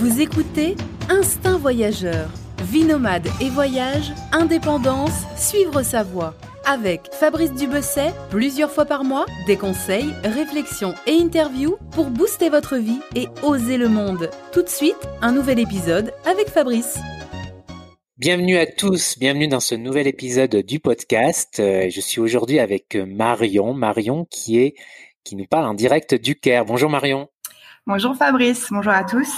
Vous écoutez Instinct Voyageur, vie nomade et voyage, indépendance, suivre sa voie. Avec Fabrice Dubesset, plusieurs fois par mois, des conseils, réflexions et interviews pour booster votre vie et oser le monde. Tout de suite, un nouvel épisode avec Fabrice. Bienvenue à tous, bienvenue dans ce nouvel épisode du podcast. Euh, je suis aujourd'hui avec Marion, Marion qui est qui nous parle en direct du Caire. Bonjour Marion. Bonjour Fabrice, bonjour à tous.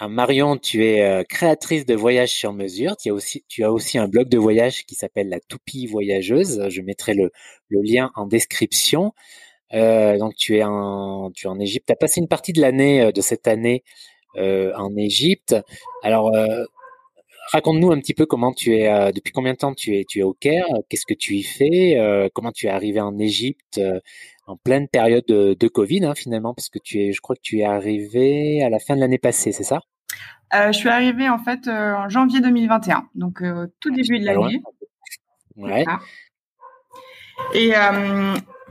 Ah, Marion, tu es euh, créatrice de voyages sur mesure. Tu as aussi, tu as aussi un blog de voyage qui s'appelle La Toupie Voyageuse. Je mettrai le, le lien en description. Euh, donc tu es en, tu es en Égypte. Tu as passé une partie de l'année euh, de cette année euh, en Égypte. Alors euh, raconte-nous un petit peu comment tu es, depuis combien de temps tu es, tu es au Caire, qu'est-ce que tu y fais, comment tu es arrivé en Égypte? En pleine période de, de Covid hein, finalement, parce que tu es, je crois que tu es arrivé à la fin de l'année passée, c'est ça? Euh, Je suis arrivée en fait euh, en janvier 2021, donc euh, tout début de l'année. Ouais. Et,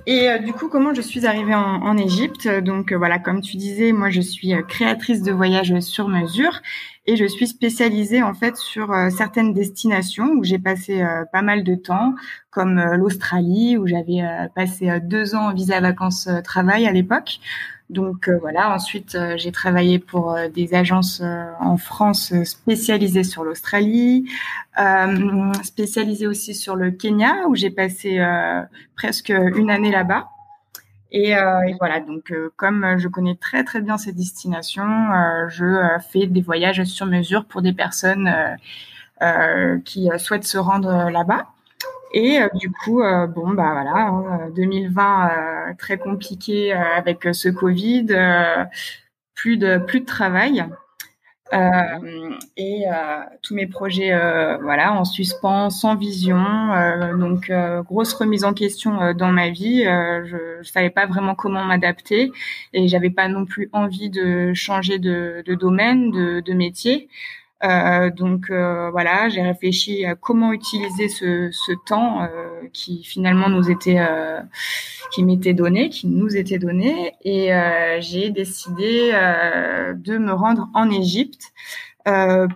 et euh, du coup, comment je suis arrivée en, en Égypte? Donc euh, voilà, comme tu disais, moi je suis créatrice de voyages sur mesure et je suis spécialisée en fait sur certaines destinations où j'ai passé pas mal de temps, comme l'Australie où j'avais passé deux ans en visa vacances travail à l'époque. Donc euh, voilà, ensuite euh, j'ai travaillé pour euh, des agences en France spécialisées sur l'Australie, spécialisées aussi sur le Kenya où j'ai passé presque une année là-bas. Et, et, voilà, donc comme je connais très très bien ces destinations, je fais des voyages sur mesure pour des personnes qui souhaitent se rendre là-bas. Et euh, du coup, euh, bon, bah voilà, 2020 hein, euh, très compliqué avec ce Covid, plus de plus de travail. et tous mes projets voilà en suspens sans vision. Donc grosse remise en question dans ma vie. Je, je savais pas vraiment comment m'adapter et j'avais pas non plus envie de changer de, domaine de, métier donc euh, voilà, j'ai réfléchi à comment utiliser ce, ce temps euh, qui finalement nous était, euh, qui m'était donné, qui nous était donné, et euh, j'ai décidé de me rendre en Égypte.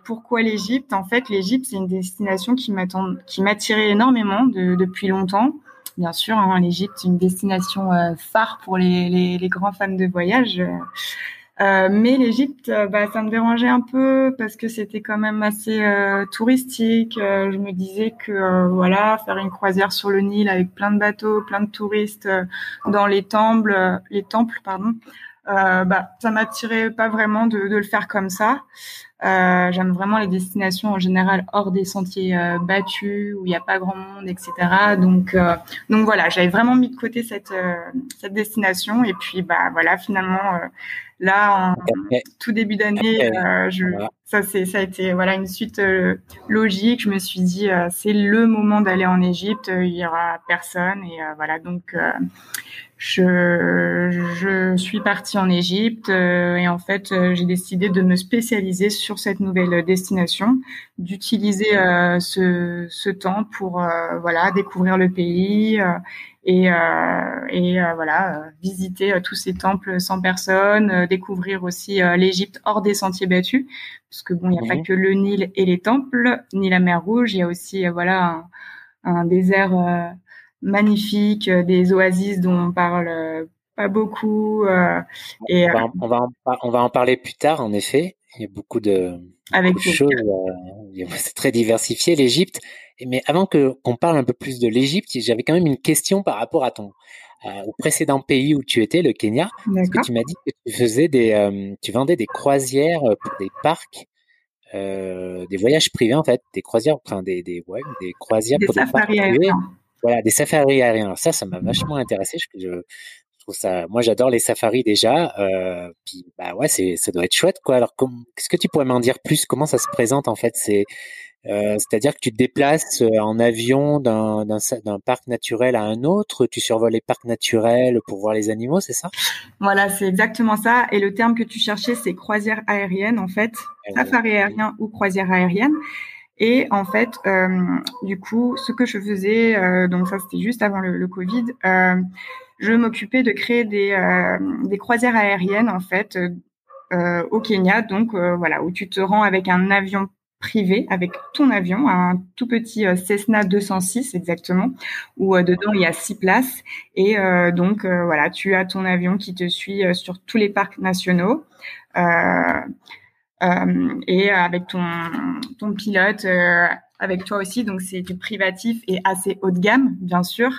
pourquoi l'Égypte? En fait, l'Égypte c'est une destination qui m'attirait énormément de, depuis longtemps. Bien sûr, hein, l'Égypte c'est une destination phare pour les, les, les, grands fans de voyage. Euh, mais l'Égypte, euh, bah, ça me dérangeait un peu parce que c'était quand même assez euh, touristique. je me disais que voilà, faire une croisière sur le Nil avec plein de bateaux, plein de touristes dans les temples, les temples, pardon, bah, ça m'attirait pas vraiment de, de, le faire comme ça. Euh, J'aime vraiment les destinations en général hors des sentiers euh, battus où il n'y a pas grand monde, etc. Donc, euh, donc voilà, j'avais vraiment mis de côté cette cette destination et puis bah voilà, finalement Là, en tout début d'année, euh, je, ça c'est ça a été voilà une suite euh, logique. Je me suis dit euh, c'est le moment d'aller en Égypte. Il y aura personne et voilà donc je je suis partie en Égypte et en fait j'ai décidé de me spécialiser sur cette nouvelle destination, d'utiliser ce ce temps pour voilà découvrir le pays et, euh, et euh, voilà euh, visiter tous ces temples sans personne, découvrir aussi l'Égypte hors des sentiers battus, parce que bon, il n'y a pas que le Nil et les temples, ni la mer Rouge, il y a aussi voilà un, un désert magnifique, des oasis dont on parle pas beaucoup. et on va, on va, en, on va en parler plus tard, en effet. Il y a beaucoup de, Avec choses. Euh, c'est très diversifié l'Égypte. Mais avant que qu'on parle un peu plus de l'Égypte, j'avais quand même une question par rapport à ton euh, au précédent pays où tu étais, le Kenya. Parce que tu m'as dit que tu faisais des, euh, tu vendais des croisières pour des parcs, euh, des voyages privés en fait, des croisières, enfin des des ouais, des croisières des pour des parcs privés. Voilà, des safaris aériens. Alors ça, ça m'a vachement intéressé. Je, je, trouve ça, moi j'adore les safaris déjà. Euh, puis bah ouais, c'est ça doit être chouette quoi. Alors qu'est-ce que tu pourrais m'en dire plus? Comment ça se présente en fait? C'est euh, c'est-à-dire que tu te déplaces euh, en avion d'un, parc naturel à un autre, tu survoles les parcs naturels pour voir les animaux, c'est ça? Voilà, c'est exactement ça. Et le terme que tu cherchais, c'est croisière aérienne en fait, safari aérien ou croisière aérienne. Et en fait, euh, du coup, ce que je faisais, euh, donc ça c'était juste avant le, le Covid, euh, je m'occupais de créer des, euh, des croisières aériennes en fait au Kenya, donc voilà, où tu te rends avec un avion privé avec ton avion, un tout petit Cessna 206 exactement, où dedans il y a six places et donc voilà, tu as ton avion qui te suit sur tous les parcs nationaux. Et avec ton, ton pilote avec toi aussi. Donc, c'est du privatif et assez haut de gamme, bien sûr.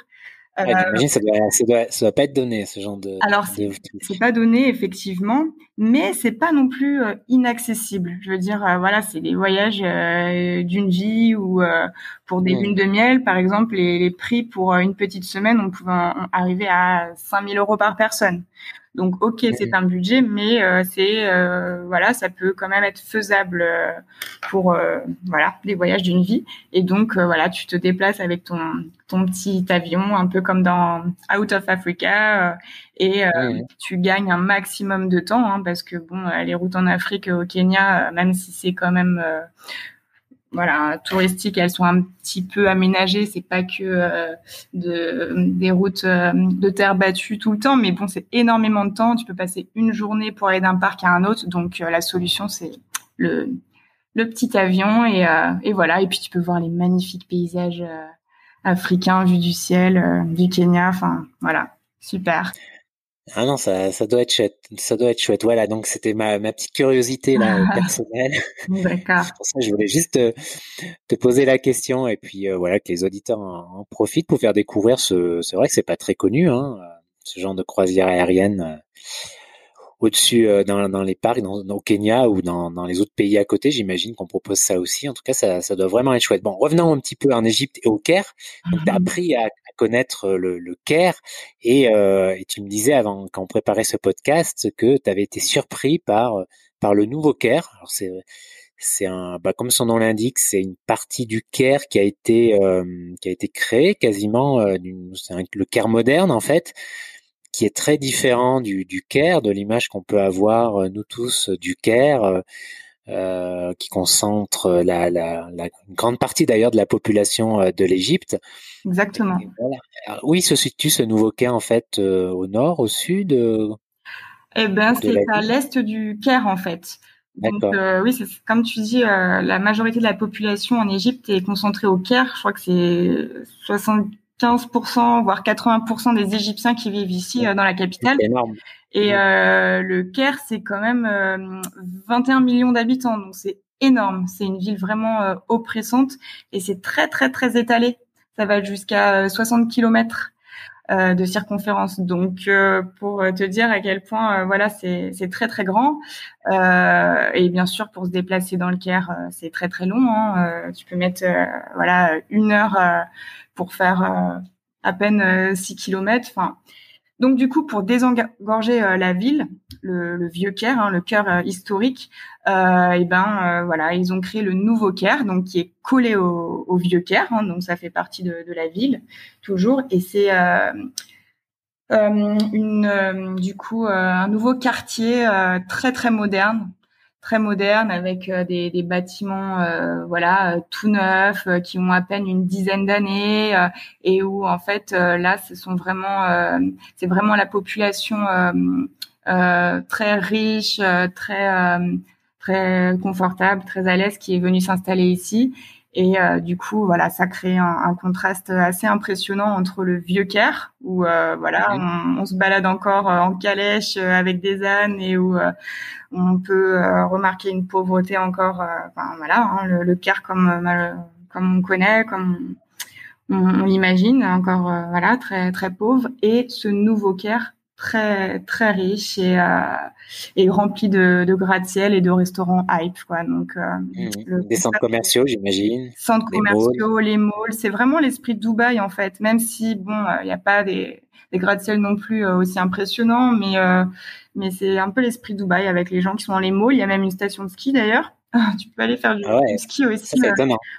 Euh, J'imagine ça doit, ça, doit, ça doit pas être donné ce genre de. Alors c'est pas donné effectivement, mais c'est pas non plus euh, inaccessible. Je veux dire, euh, voilà, c'est des voyages euh, d'une vie ou pour des mmh. lunes de miel, par exemple, les, les prix pour une petite semaine, on pouvait arriver à 5000 euros par personne. Donc ok, c'est un budget, mais euh, c'est euh, voilà, ça peut quand même être faisable euh, pour voilà les voyages d'une vie. Et donc voilà, tu te déplaces avec ton ton petit avion, un peu comme dans Out of Africa, et tu gagnes un maximum de temps hein, parce que bon, les routes en Afrique, au Kenya, même si c'est quand même voilà touristiques elles sont un petit peu aménagées. C'est pas que euh, de, des routes euh, de terre battue tout le temps mais bon c'est énormément de temps. Tu peux passer une journée pour aller d'un parc à un autre. Donc euh, la solution c'est le le petit avion et, et voilà. Et puis tu peux voir les magnifiques paysages africains vus du ciel du Kenya. Enfin voilà. Super ah non, ça, ça doit être chouette. Ça doit être chouette. Voilà, donc c'était ma, ma petite curiosité là personnelle. D'accord. pour ça, je voulais juste te, te, poser la question et puis euh, voilà que les auditeurs en, profitent pour faire découvrir ce. C'est vrai que c'est pas très connu, hein, ce genre de croisière aérienne euh, au-dessus euh, dans, dans, les parcs, dans, au Kenya ou dans, dans les autres pays à côté. J'imagine qu'on propose ça aussi. En tout cas, ça, ça doit vraiment être chouette. Bon, revenons un petit peu en Égypte et au Caire. Donc, tu as mhm. appris à, connaître le, le et, euh, et, tu me disais avant quand on préparait ce podcast que tu avais été surpris par par le nouveau Caire. Alors c'est c'est un bah, comme son nom l'indique, c'est une partie du Caire qui a été euh, qui a été créée quasiment euh, le Caire moderne en fait qui est très différent du, du de l'image qu'on peut avoir euh, nous tous du Caire, euh, qui concentre la, la, la, une grande partie d'ailleurs de la population de l'Égypte. Exactement. oui, se situe ce nouveau Caire en fait au nord, au sud. eh ben, c'est à l'est du Caire en fait. Donc euh, oui, c'est comme tu dis, euh, la majorité de la population en Égypte est concentrée au Caire. Je crois que c'est 75%, voire 80% des Égyptiens qui vivent ici euh, dans la capitale. Énorme. Et le Caire, c'est quand même 21 millions d'habitants, donc c'est énorme. C'est une ville vraiment oppressante et c'est très très très étalé. Ça va jusqu'à 60 kilomètres euh, de circonférence. Donc, euh, pour te dire à quel point, euh, voilà, c'est très très grand. et bien sûr, pour se déplacer dans le Caire, c'est très très long. Hein. tu peux mettre, voilà, une heure pour faire à peine 6 kilomètres. Enfin, donc du coup, pour désengorger euh, la ville, le, vieux Caire, hein, le cœur euh, historique, euh, et ben voilà, ils ont créé le nouveau Caire, donc qui est collé au, vieux Caire, hein, donc ça fait partie de, la ville toujours, et c'est du coup un nouveau quartier très très moderne très moderne avec euh, des, des, bâtiments euh, voilà euh, tout neufs qui ont à peine une dizaine d'années et où en fait là ce sont vraiment c'est vraiment la population très riche très très confortable très à l'aise qui est venue s'installer ici et euh, du coup, voilà, ça crée un, un, contraste assez impressionnant entre le vieux Caire, où euh, voilà, on, on, se balade encore euh, en calèche avec des ânes et où on peut remarquer une pauvreté encore, enfin voilà, hein, le, le, Caire comme comme on connaît, comme on, on l'imagine, encore voilà, très très pauvre, et ce nouveau Caire très très riche et, euh, et rempli de, de gratte-ciel et de restaurants hype quoi. Donc euh, mmh. des centres commerciaux j'imagine. Centres commerciaux les malls c'est vraiment l'esprit de Dubaï en fait. Même si bon euh, il n'y a pas des, des gratte-ciel non plus aussi impressionnants mais mais c'est un peu l'esprit de Dubaï avec les gens qui sont dans les malls. Il y a même une station de ski d'ailleurs. Tu peux aller faire du, ah ski aussi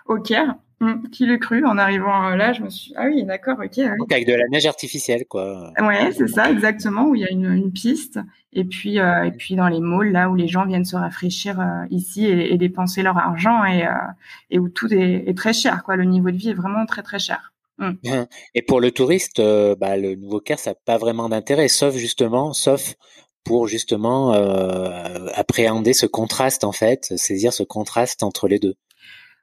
au Caire Mm, qui l'eût cru en arrivant là Je me suis ah oui d'accord ok. Donc avec de la neige artificielle quoi. Ouais c'est ça exactement où il y a une, piste et puis euh, et puis dans les malls là où les gens viennent se rafraîchir euh, ici et, dépenser leur argent et euh, et où tout est, très cher quoi le niveau de vie est vraiment très très cher. Mm. Et pour le touriste bah, le nouveau Caire ça n'a pas vraiment d'intérêt sauf justement sauf pour justement appréhender ce contraste en fait, saisir ce contraste entre les deux.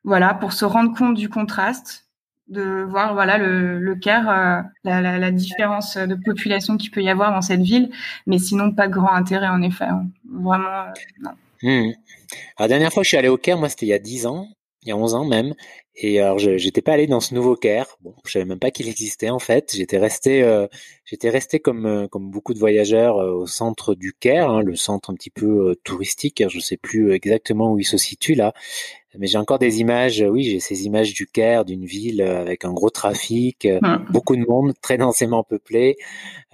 Voilà, pour se rendre compte du contraste, de voir voilà le, le Caire, euh, la, la, la, différence de population qu'il peut y avoir dans cette ville, mais sinon pas grand intérêt en effet. Hein. Vraiment, euh, non. Hmm. la dernière fois que je suis allé au Caire, moi c'était il y a 10 ans, il y a 11 ans même, et alors j'étais pas allé dans ce nouveau Caire, bon, je savais même pas qu'il existait en fait. J'étais resté, euh, j'étais resté comme comme beaucoup de voyageurs au centre du Caire, hein, le centre un petit peu touristique. Je sais plus exactement où il se situe là, mais j'ai encore des images, oui, j'ai ces images du Caire, d'une ville euh, avec un gros trafic, euh, beaucoup de monde, très densément peuplé,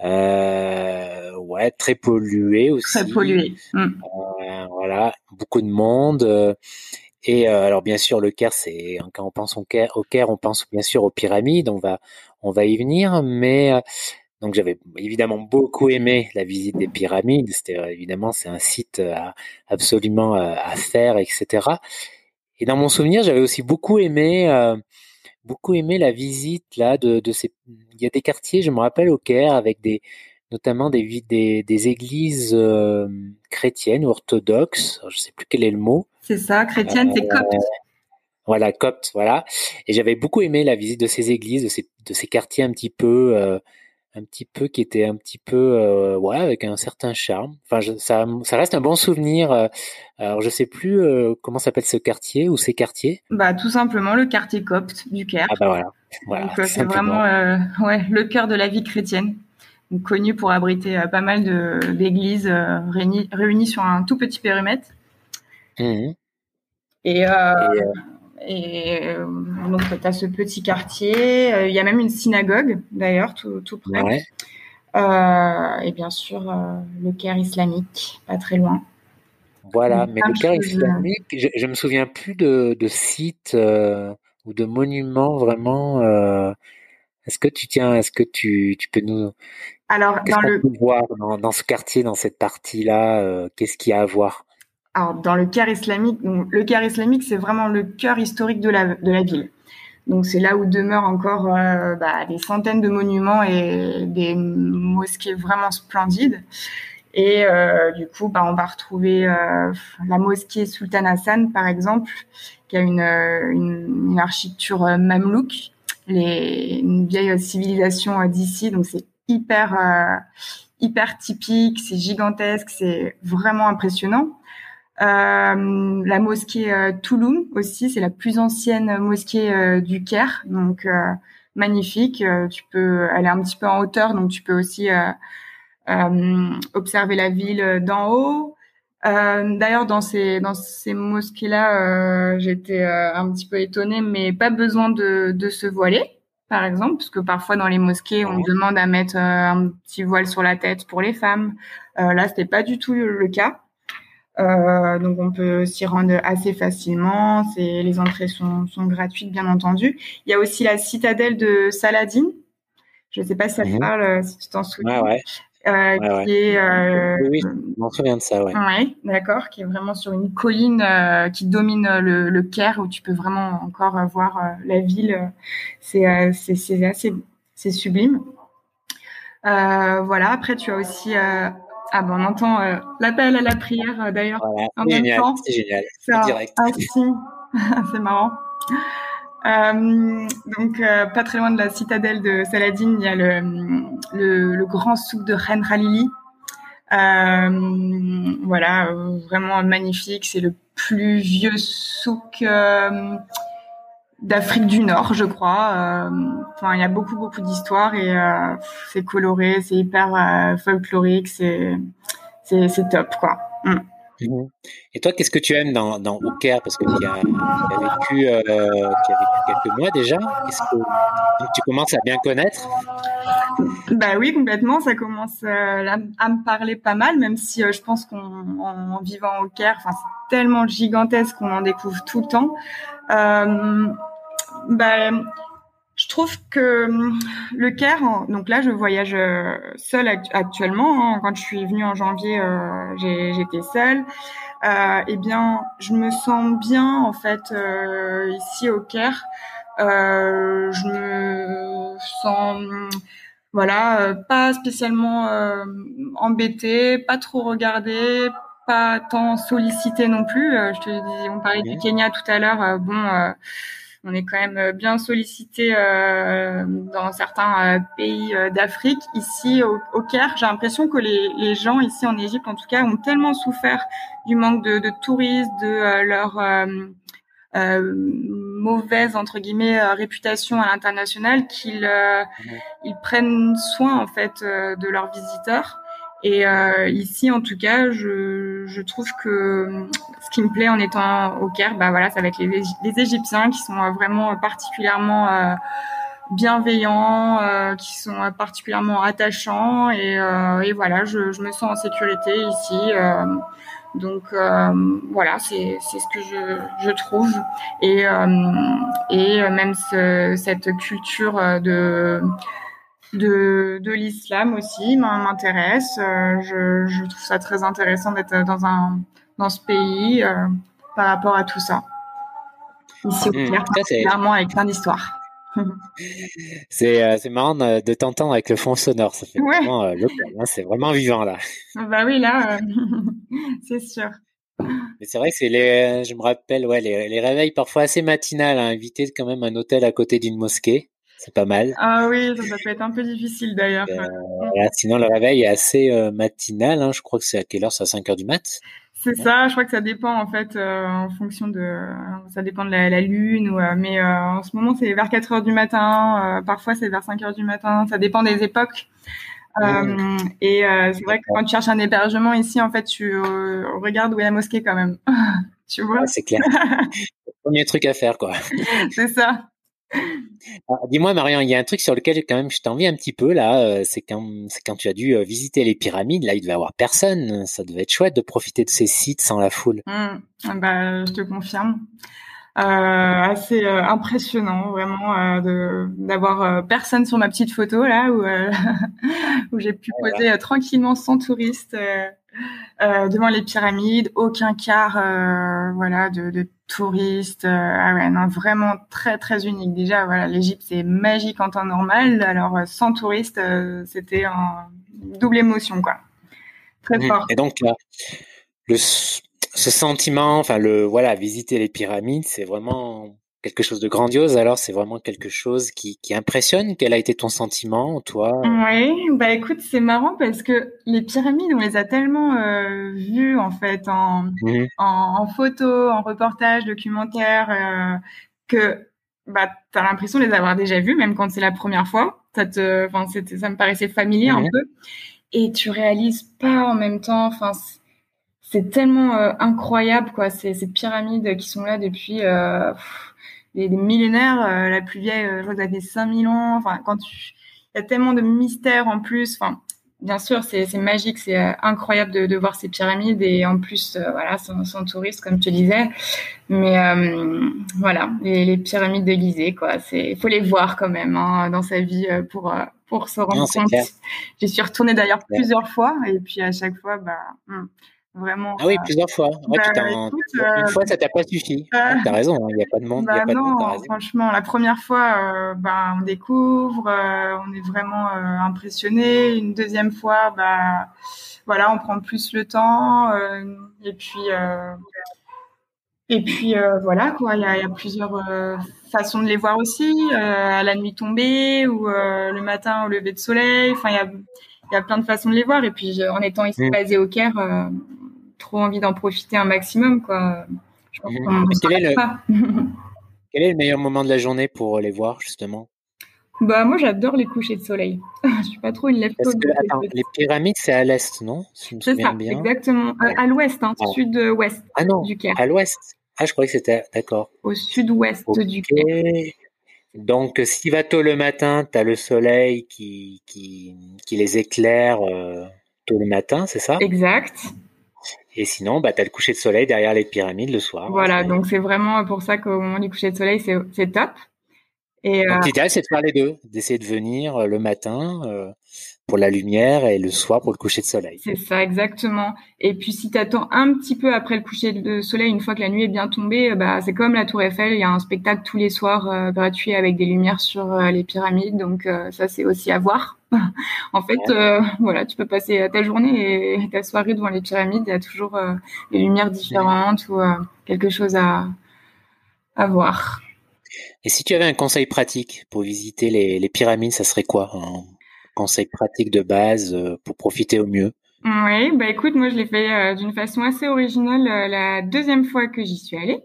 euh, ouais, très pollué aussi. Très pollué. Euh, voilà, beaucoup de monde. Et alors bien sûr, le Caire, c'est quand on pense au Caire, au Caire, on pense bien sûr aux pyramides. On va, on va y venir, mais donc j'avais évidemment beaucoup aimé la visite des pyramides. C'était évidemment c'est un site absolument à faire, etc. Et dans mon souvenir, j'avais aussi beaucoup aimé, euh, beaucoup aimé la visite là de, de ces. Il y a des quartiers, je me rappelle au Caire, avec des, notamment des des, des églises euh, chrétiennes ou orthodoxes. Je sais plus quel est le mot. C'est ça, chrétienne, c'est copte. Euh, voilà, copte, voilà. Et j'avais beaucoup aimé la visite de ces églises, de ces, de ces quartiers un petit peu un petit peu qui était un petit peu euh, ouais avec un certain charme. Enfin, ça, ça reste un bon souvenir. Euh, alors, je sais plus euh, comment s'appelle ce quartier ou ces quartiers. Bah, tout simplement le quartier copte du Caire. Ah bah voilà. voilà c'est vraiment ouais le cœur de la vie chrétienne, connu pour abriter pas mal de d'églises réunies, réunies sur un tout petit périmètre. Mmh Et, Et et euh, donc, tu as ce petit quartier. Euh, il y a même une synagogue, d'ailleurs, tout, tout près. Euh, et bien sûr, le Caire islamique, pas très loin. Voilà, mais le Caire islamique, je, je me souviens plus de, de sites ou de monuments vraiment. est-ce que tu tiens, est-ce que tu, tu peux nous. Alors, dans le. voir dans, dans, ce quartier, dans cette partie-là, qu'est-ce qu'il y a à voir? Alors, dans le Caire islamique, le Caire islamique, c'est vraiment le cœur historique de la, ville. Donc, c'est là où demeurent encore euh, bah, des centaines de monuments et des mosquées vraiment splendides. Et euh, du coup, bah, on va retrouver euh, la mosquée Sultan Hassan, par exemple, qui a une, architecture mamelouk, une vieille civilisation d'ici. Donc, c'est hyper, hyper typique, c'est gigantesque, c'est vraiment impressionnant. Euh, la mosquée euh, Touloum aussi, c'est la plus ancienne mosquée euh, du Caire, donc magnifique. tu peux aller un petit peu en hauteur, donc tu peux aussi observer la ville d'en haut. D'ailleurs, dans ces dans ces mosquées-là, j'étais un petit peu étonnée, mais pas besoin de, de se voiler par exemple, parce que parfois dans les mosquées, on demande à mettre un petit voile sur la tête pour les femmes. Euh, là, c'était pas du tout le cas. Euh, donc on peut s'y rendre assez facilement. C'est les entrées sont, sont, gratuites bien entendu. Il y a aussi la citadelle de Saladin. Je ne sais pas si ça te mhm. parle, euh, si tu t'en souviens. Ouais, euh, ouais. qui est, euh, oui, oui, je m'en souviens de ça, ouais. Ouais, d'accord, qui est vraiment sur une colline euh, qui domine le, le, Caire où tu peux vraiment encore voir la ville. C'est c'est assez c'est sublime. voilà. Après, tu as aussi ah ben on entend euh, l'appel à la prière euh, d'ailleurs en même temps. C'est génial, c'est direct. c'est marrant. Euh, donc pas très loin de la citadelle de Saladin, il y a le, le, le grand souk de Ren Khalili. voilà, vraiment magnifique. C'est le plus vieux souk d'Afrique du Nord, je crois. Euh, enfin, il y a beaucoup beaucoup d'histoires et euh, c'est coloré, c'est hyper euh, folklorique, c'est c'est top quoi. Mm. Mhm. Et toi, qu'est-ce que tu aimes dans, Au Caire? Parce que tu as, vécu, quelques mois déjà. Que tu commences à bien connaître? Bah oui, complètement. Ça commence à, me parler pas mal, même si je pense qu'en vivant au Caire, enfin, c'est tellement gigantesque qu'on en découvre tout le temps. Euh, ben, je trouve que hum, le Caire, donc là, je voyage euh, seule actuellement. Hein. Quand je suis venue en janvier, euh, j'étais seule. Euh, eh bien, je me sens bien en fait euh, ici au Caire. Euh, je me sens hum, voilà, pas spécialement embêté, pas trop regardé, pas tant sollicité non plus. je te dis, on parlait du Kenya tout à l'heure. bon on est quand même bien sollicité euh, dans certains euh, pays euh, d'Afrique. Ici, au, Caire, j'ai l'impression que les, gens ici en Égypte, en tout cas, ont tellement souffert du manque de, touristes, de leur mauvaise entre guillemets réputation à l'international qu'ils ils prennent soin en fait de leurs visiteurs et euh, ici, en tout cas, je, je, trouve que ce qui me plaît en étant au Caire, bah voilà, ça va être les, les Égyptiens qui sont vraiment particulièrement euh, bienveillants, euh, qui sont particulièrement attachants, et, euh, et voilà, je, je, me sens en sécurité ici. Euh, donc voilà, c'est ce que je, je trouve, et et même ce, cette culture de de, de l'islam aussi m'intéresse. Euh, je, je, trouve ça très intéressant d'être dans un dans ce pays euh, par rapport à tout ça. Ici au mmh, particulièrement avec plein d'histoires. c'est euh, c'est marrant de, t'entendre avec le fond sonore. Ça fait vraiment euh, hein, c'est vraiment vivant là. Ah bah oui là, c'est sûr. Mais c'est vrai que c'est les, je me rappelle, ouais, les, les réveils parfois assez matinales, hein, inviter quand même un hôtel à côté d'une mosquée. C'est pas mal. Ah oui, ça, peut être un peu difficile d'ailleurs. Euh, sinon, le réveil est assez euh, matinal. Hein. Je crois que c'est à quelle heure? C'est à 5 heures du mat? C'est ça. Je crois que ça dépend en fait euh, en fonction de. Ça dépend de la, lune. Ou, mais en ce moment, c'est vers 4 heures du matin. parfois, c'est vers 5 heures du matin. Ça dépend des époques. et c'est vrai que quand tu cherches un hébergement ici, en fait, tu regardes où est la mosquée quand même. tu vois? C'est clair. premier truc à faire, quoi. c'est ça. Dis-moi, Marion, il y a un truc sur lequel quand même je t'envie un petit peu là. Euh, c'est quand, c'est quand tu as dû euh, visiter les pyramides. Là, il devait y avoir personne. Ça devait être chouette de profiter de ces sites sans la foule. Mmh. Ah bah, je te confirme. Euh, assez euh, impressionnant vraiment de d'avoir personne sur ma petite photo là où où j'ai pu poser tranquillement sans touriste devant les pyramides aucun quart voilà de, de touristes. Euh, ah ouais, non, vraiment très très unique. Déjà, voilà, l'Égypte c'est magique en temps normal. Alors euh, sans touristes, euh, c'était en double émotion, quoi. Très fort. Et donc le ce sentiment, enfin le voilà, visiter les pyramides, c'est vraiment quelque chose de grandiose, alors c'est vraiment quelque chose qui, qui impressionne. Quel a été ton sentiment, toi? Oui, bah écoute, c'est marrant parce que les pyramides, on les a tellement euh, vues en fait en, mmh. en, en, photo, en reportage, documentaire, euh, que bah t'as l'impression de les avoir déjà vues, même quand c'est la première fois. Ça te, enfin, ça me paraissait familier un mmh. peu, et tu réalises pas en même temps. Enfin, c'est tellement euh, incroyable quoi. Ces, ces pyramides qui sont là depuis. Euh, des, millénaires. Euh, la plus vieille, euh, je crois qu'elle avait 5000 ans. Enfin, quand tu... il y a tellement de mystères en plus. Enfin, bien sûr, c'est magique, c'est euh, incroyable de, de, voir ces pyramides et en plus, voilà, sans, sans touristes, comme tu disais. Mais voilà, les, les pyramides de Gizeh, quoi. C'est, faut les voir quand même hein, dans sa vie pour pour se rendre compte. J'y suis retournée d'ailleurs plusieurs fois et puis à chaque fois, bah. Hmm, Vraiment. Ah oui, euh, plusieurs fois. Ouais, bah, écoute, une euh, fois, ça t'a pas suffi. Euh, t'as raison, hein, il n'y a pas de monde. Bah y a pas non, de monde, franchement, la première fois, bah, on découvre, on est vraiment impressionné. Une deuxième fois, bah, voilà, on prend plus le temps. et puis, et puis voilà, quoi. Il y a, y a, plusieurs façons de les voir aussi, à la nuit tombée ou le matin au lever de soleil. Enfin, il y a y a plein de façons de les voir. Et puis, en étant ici mmh. basé au Caire, trop envie d'en profiter un maximum, quoi. Je pense mmh. quel, est le... quel est le meilleur moment de la journée pour les voir, justement? Bah moi j'adore les couchers de soleil. je suis pas trop une lève les pyramides c'est à l'est, non? C'est ça, exactement. À, l'ouest, hein, ah. sud-ouest ah non, du Caire. À l'ouest. Ah je croyais que c'était d'accord. Au sud-ouest du Caire. Donc si tu vas tôt le matin, tu as le soleil qui, qui, qui les éclaire euh, tôt le matin, c'est ça? Exact. Et sinon, bah, tu as le coucher de soleil derrière les pyramides le soir. Voilà, donc c'est vraiment pour ça qu'au moment du coucher de soleil, c'est top. Et, donc, euh, l'idéal, c'est de faire les deux, d'essayer de venir euh, le matin euh, pour la lumière et le soir pour le coucher de soleil. C'est ça, exactement. Et puis, si tu attends un petit peu après le coucher de soleil, une fois que la nuit est bien tombée, bah, c'est comme la Tour Eiffel, il y a un spectacle tous les soirs gratuit avec des lumières sur les pyramides, donc ça, c'est aussi à voir. en fait, voilà, tu peux passer ta journée et ta soirée devant les pyramides. Il y a toujours des lumières différentes ou quelque chose à, à voir. Et si tu avais un conseil pratique pour visiter les, les pyramides, ça serait quoi? Un conseil pratique de base pour profiter au mieux? Oui, bah écoute, moi je l'ai fait euh, d'une façon assez originale euh, la deuxième fois que j'y suis allée.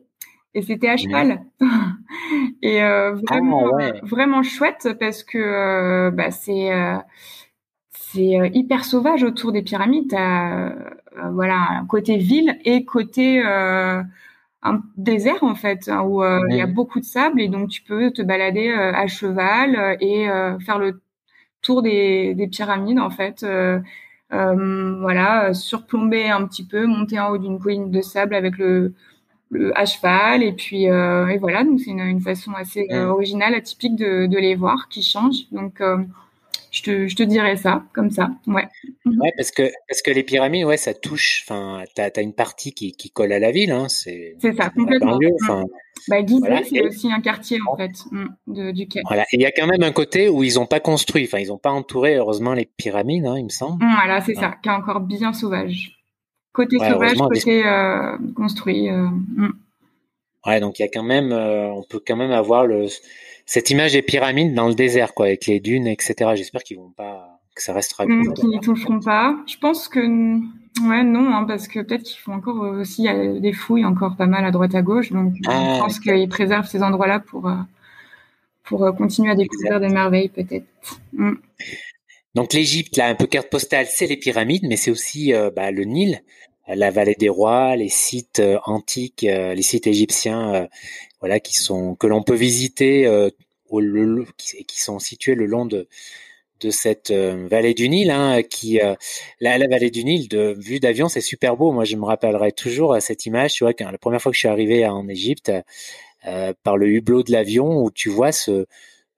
Et c'était à cheval. et euh, vraiment, ah, vraiment chouette parce que bah, c'est c'est hyper sauvage autour des pyramides. voilà, côté ville et côté un désert en fait, hein, où il y a beaucoup de sable et donc tu peux te balader à cheval et faire le tour des, des pyramides en fait euh, voilà, surplomber un petit peu, monter en haut d'une colline de sable avec le à cheval. Et puis euh, et voilà donc c'est une, une, façon assez euh, originale atypique de, de, les voir qui change donc je te, je te dirais ça comme ça. Ouais. Ouais parce que parce que les pyramides ouais ça touche enfin t'as as une partie qui, qui colle à la ville hein c'est c'est ça complètement. bah, c'est aussi un quartier en fait mm, de, du Quai. Voilà, il y a quand même un côté où ils n'ont pas construit, enfin ils n'ont pas entouré heureusement les pyramides, hein, il me semble. Mm, voilà, c'est ça, qui est encore bien sauvage. Côté sauvage, côté euh, construit. Euh, mm. Ouais, donc il y a quand même, euh, on peut quand même avoir le cette image des pyramides dans le désert, quoi, avec les dunes, etc. J'espère qu'ils vont pas, que ça restera. qu'ils n'y toucheront pas. Je pense que Ouais, non, hein, parce que peut-être qu'ils font encore aussi des fouilles encore pas mal à droite à gauche. Donc, je ah, pense qu'ils préservent ces endroits-là pour, pour continuer à découvrir des merveilles, peut-être. Mm. Donc, l'Égypte, là, un peu carte postale, c'est les pyramides, mais c'est aussi euh, bah, le Nil, la vallée des rois, les sites antiques, les sites égyptiens, voilà, qui sont que l'on peut visiter, au, le, qui sont situés le long de de cette euh, vallée du Nil, hein, qui euh, la, vallée du Nil, de vue d'avion, c'est super beau. Moi, je me rappellerai toujours cette image. Tu vois, quand, la première fois que je suis arrivé en Égypte, euh, par le hublot de l'avion, où tu vois ce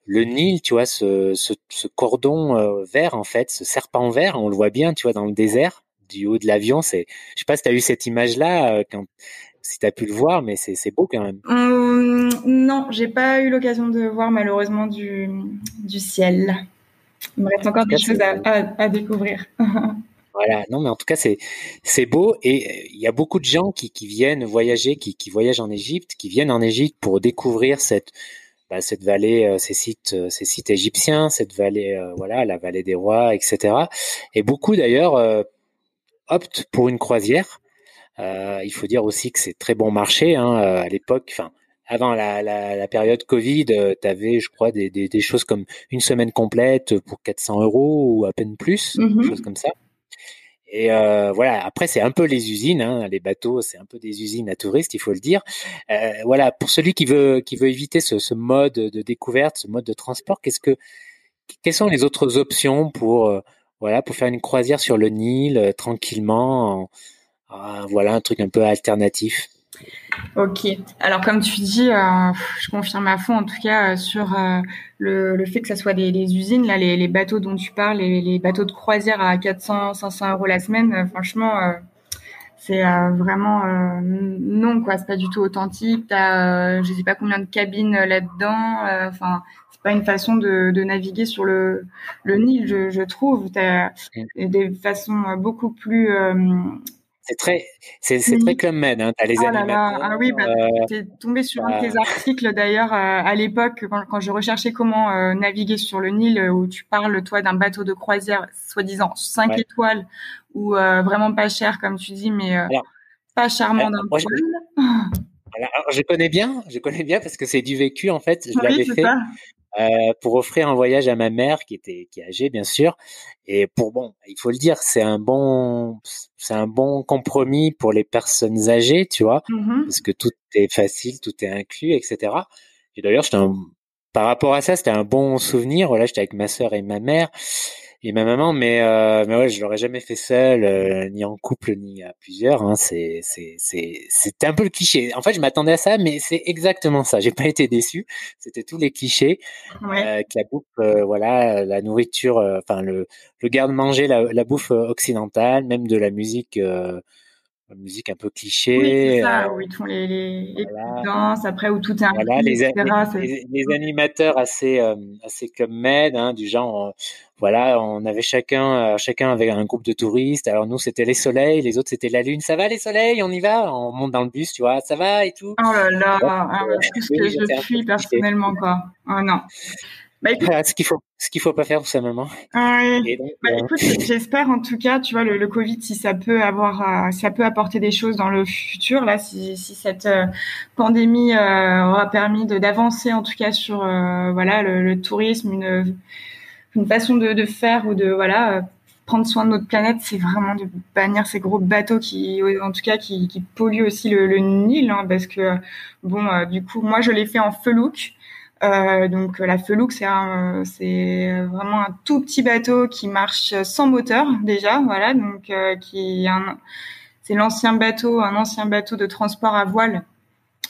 le Nil, tu vois, ce, ce, cordon vert en fait, ce serpent vert, on le voit bien, tu vois, dans le désert, du haut de l'avion. C'est, je sais pas si tu as eu cette image-là, quand si tu as pu le voir, mais c'est beau quand même. Hum, non, j'ai pas eu l'occasion de voir malheureusement du, du ciel. Il me reste encore des choses à, découvrir. Voilà, non, mais en tout cas, c'est c'est beau et euh, il y a beaucoup de gens qui, qui viennent voyager, qui, qui voyagent en Égypte, qui viennent en Égypte pour découvrir cette bah, cette vallée, euh, ces sites, euh, ces sites égyptiens, cette vallée, voilà, la vallée des rois, etc. Et beaucoup d'ailleurs optent pour une croisière. il faut dire aussi que c'est très bon marché hein, à l'époque. Enfin, avant la, la, la, période Covid, euh, tu avais, je crois, des, des, des, choses comme une semaine complète pour 400 euros ou à peine plus, mm choses comme ça. Et euh, voilà, après c'est un peu les usines, hein, les bateaux, c'est un peu des usines à touristes, il faut le dire. Euh, voilà, pour celui qui veut qui veut éviter ce, ce, mode de découverte, ce mode de transport, qu'est-ce que quelles sont les autres options pour euh, voilà pour faire une croisière sur le Nil euh, tranquillement, voilà un truc un peu alternatif. Ok. Alors comme tu dis, euh, je confirme à fond en tout cas euh, sur le, fait que ça soit des, usines, là, les, bateaux dont tu parles, les, les, bateaux de croisière à 400, 500 euros la semaine, franchement, c'est vraiment non quoi. C'est pas du tout authentique. T'as, je sais pas combien de cabines là-dedans. Enfin, pas une façon de, naviguer sur le, le Nil, je, je trouve. T'as mm. des façons beaucoup plus c'est très, c'est, c'est très Club Med. Hein. T'as les animateurs. Ah oui, bah, euh, t'es tombé sur un de tes articles d'ailleurs euh, à l'époque quand, quand, je recherchais comment euh, naviguer sur le Nil, où tu parles toi d'un bateau de croisière soi-disant 5 étoiles ou vraiment pas cher comme tu dis, mais pas charmant d'un je, alors, je connais bien, je connais bien parce que c'est du vécu en fait. Je l'avais fait. Euh, pour offrir un voyage à ma mère qui était qui est âgée bien sûr. Et pour bon il faut le dire c'est un bon c'est un bon compromis pour les personnes âgées tu vois mmh parce que tout est facile tout est inclus etc et d'ailleurs par rapport à ça c'était un bon souvenir. Voilà j'étais avec ma sœur et ma mère et ma maman, mais euh, mais ouais, je l'aurais jamais fait seul, euh, ni en couple, ni à plusieurs. Hein, c'est c'est c'est c'était un peu le cliché. En fait, je m'attendais à ça, mais c'est exactement ça. J'ai pas été déçu. C'était tous les clichés. Euh, que la bouffe, euh, voilà, la nourriture, euh, enfin le le garde-manger, la, la bouffe occidentale, même de la musique musique un peu cliché. Oui, c'est ça, où ils font les, les, danses, après où tout est un voilà, les, les, animateurs assez, assez club med, hein, du genre, voilà, on avait chacun, chacun avait un groupe de touristes. Alors nous, c'était les soleils, les autres, c'était la lune. Ça va les soleils, on y va, on monte dans le bus, tu vois, ça va et tout? Oh là là, ah, ce que je fuis personnellement, quoi. Oh non. Bah, ce qu'il faut, ce qu'il faut pas faire. Ah bah, euh, j'espère en tout cas, tu vois, le, Covid, si ça peut avoir, euh, ça peut apporter des choses dans le futur, là, si, si cette euh, pandémie aura permis d'avancer en tout cas sur, voilà, le, tourisme, une, une façon de, de, faire ou de, voilà, prendre soin de notre planète, c'est vraiment de bannir ces gros bateaux qui, en tout cas, qui, qui polluent aussi le, le Nil, hein, parce que, bon, du coup, moi, je l'ai fait en feu look. Euh, donc la Felouk, c'est c'est vraiment un tout petit bateau qui marche sans moteur déjà, voilà, donc euh, qui c'est l'ancien bateau, un ancien bateau de transport à voile,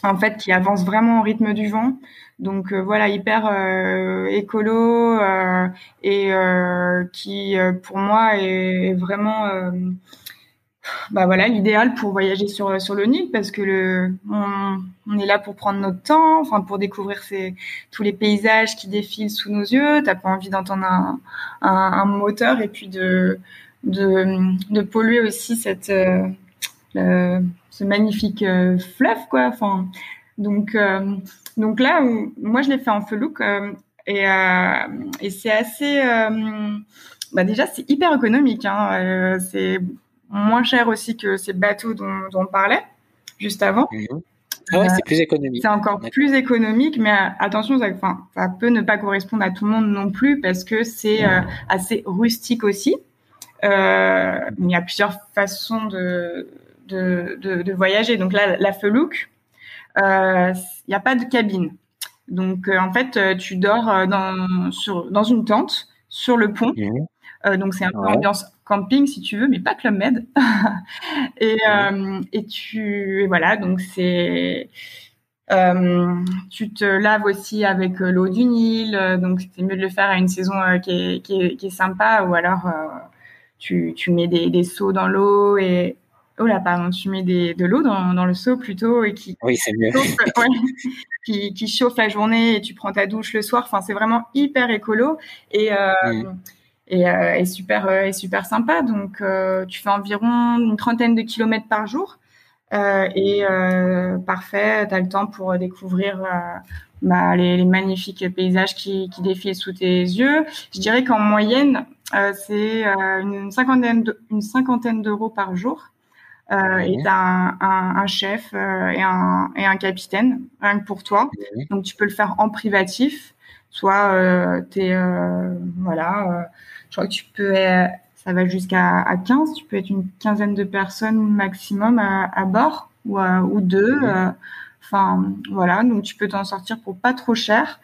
en fait, qui avance vraiment au rythme du vent. Donc euh, voilà, hyper écolo et qui pour moi est vraiment bah voilà l'idéal pour voyager sur sur le Nil parce que le on, est là pour prendre notre temps, enfin pour découvrir tous les paysages qui défilent sous nos yeux. T'as pas envie d'entendre un, un, moteur et puis de de, polluer aussi cette euh, ce magnifique euh, fleuve quoi. Enfin donc euh, donc là moi je l'ai fait en felouk et et c'est assez bah déjà c'est hyper économique hein, c'est moins cher aussi que ces bateaux dont, on parlait juste avant. Mhm. Ah ouais, c'est plus économique. C'est encore plus économique, mais euh, attention, ça, peut ne pas correspondre à tout le monde non plus parce que c'est euh, assez rustique aussi. Euh, il y a plusieurs façons de, de, de, voyager. Donc là, la Felouk, il n'y a pas de cabine. Donc en fait, tu dors dans, sur, dans une tente sur le pont. Mhm. donc c'est un peu ambiance camping si tu veux, mais pas Club Med. et, euh, et tu voilà, donc c'est euh, tu te laves aussi avec euh, l'eau du Nil, donc c'est mieux de le faire à une saison qui est, qui, est, qui, est, sympa, ou alors tu, tu mets des, des seaux dans l'eau et oh là pardon, tu mets des, de l'eau dans, dans le seau plutôt et qui oui c'est mieux chauffe, qui, qui, chauffe la journée et tu prends ta douche le soir. Enfin c'est vraiment hyper écolo et mm et, euh, et super euh, et super sympa. Donc euh, tu fais environ une trentaine de kilomètres par jour. Euh, et euh, parfait, tu as le temps pour découvrir bah, les, les, magnifiques paysages qui, qui, défilent sous tes yeux. Je dirais qu'en moyenne, c'est une cinquantaine de, une cinquantaine d'euros par jour. Euh, et tu un, un, un, chef et, un, et un capitaine, rien que pour toi. Donc tu peux le faire en privatif, soit euh, tu es voilà, je crois que tu peux, euh, ça va jusqu'à à 15, tu peux être une quinzaine de personnes maximum à, bord ou, ou deux. Euh, enfin, voilà, donc tu peux t'en sortir pour pas trop cher.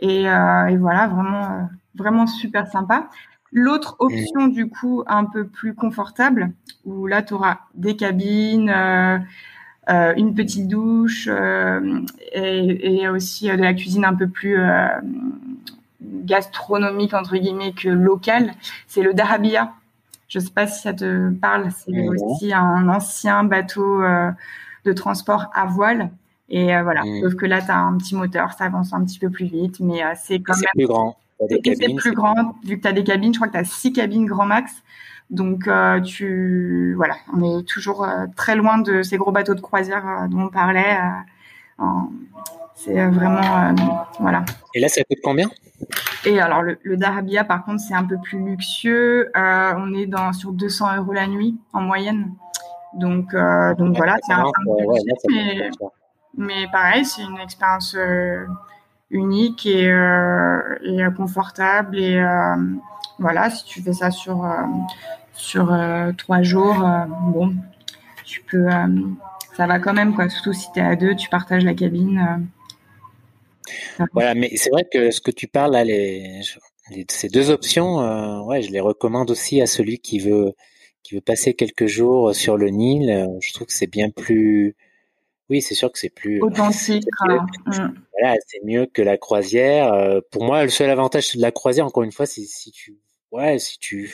Et, euh, et voilà, vraiment, vraiment super sympa. L'autre option, du coup, un peu plus confortable, où là, tu auras des cabines, euh, une petite douche euh, et, et, aussi de la cuisine un peu plus gastronomique entre guillemets que local, c'est le Darabia. Je sais pas si ça te parle. C'est aussi un ancien bateau euh, de transport à voile. Et euh, voilà. Sauf que là, tu as un petit moteur, ça avance un petit peu plus vite, mais euh, c'est quand même plus grand. C'est plus grand vu que tu as des cabines. Je crois que tu as six cabines grand max. Donc tu voilà, on est toujours très loin de ces gros bateaux de croisière dont on parlait. c'est vraiment voilà. Et là, ça coûte combien? Et alors, le, Darabia, par contre, c'est un peu plus luxueux. Euh, on est dans, sur 200 euros la nuit en moyenne. Donc, euh, voilà, c'est un, mais, mais, pareil, c'est une expérience euh, unique et, et, confortable. Et voilà, si tu fais ça sur, sur trois jours, bon, tu peux, ça va quand même, quoi. Surtout si tu es à deux, tu partages la cabine. Voilà, mais c'est vrai que ce que tu parles là, les, ces deux options, euh, ouais, je les recommande aussi à celui qui veut qui veut passer quelques jours sur le Nil. Euh, je trouve que c'est bien plus, oui, c'est sûr que c'est plus authentique. Mm. Voilà, c'est mieux que la croisière. Euh, pour moi, le seul avantage de la croisière, encore une fois, c'est si tu, ouais, si tu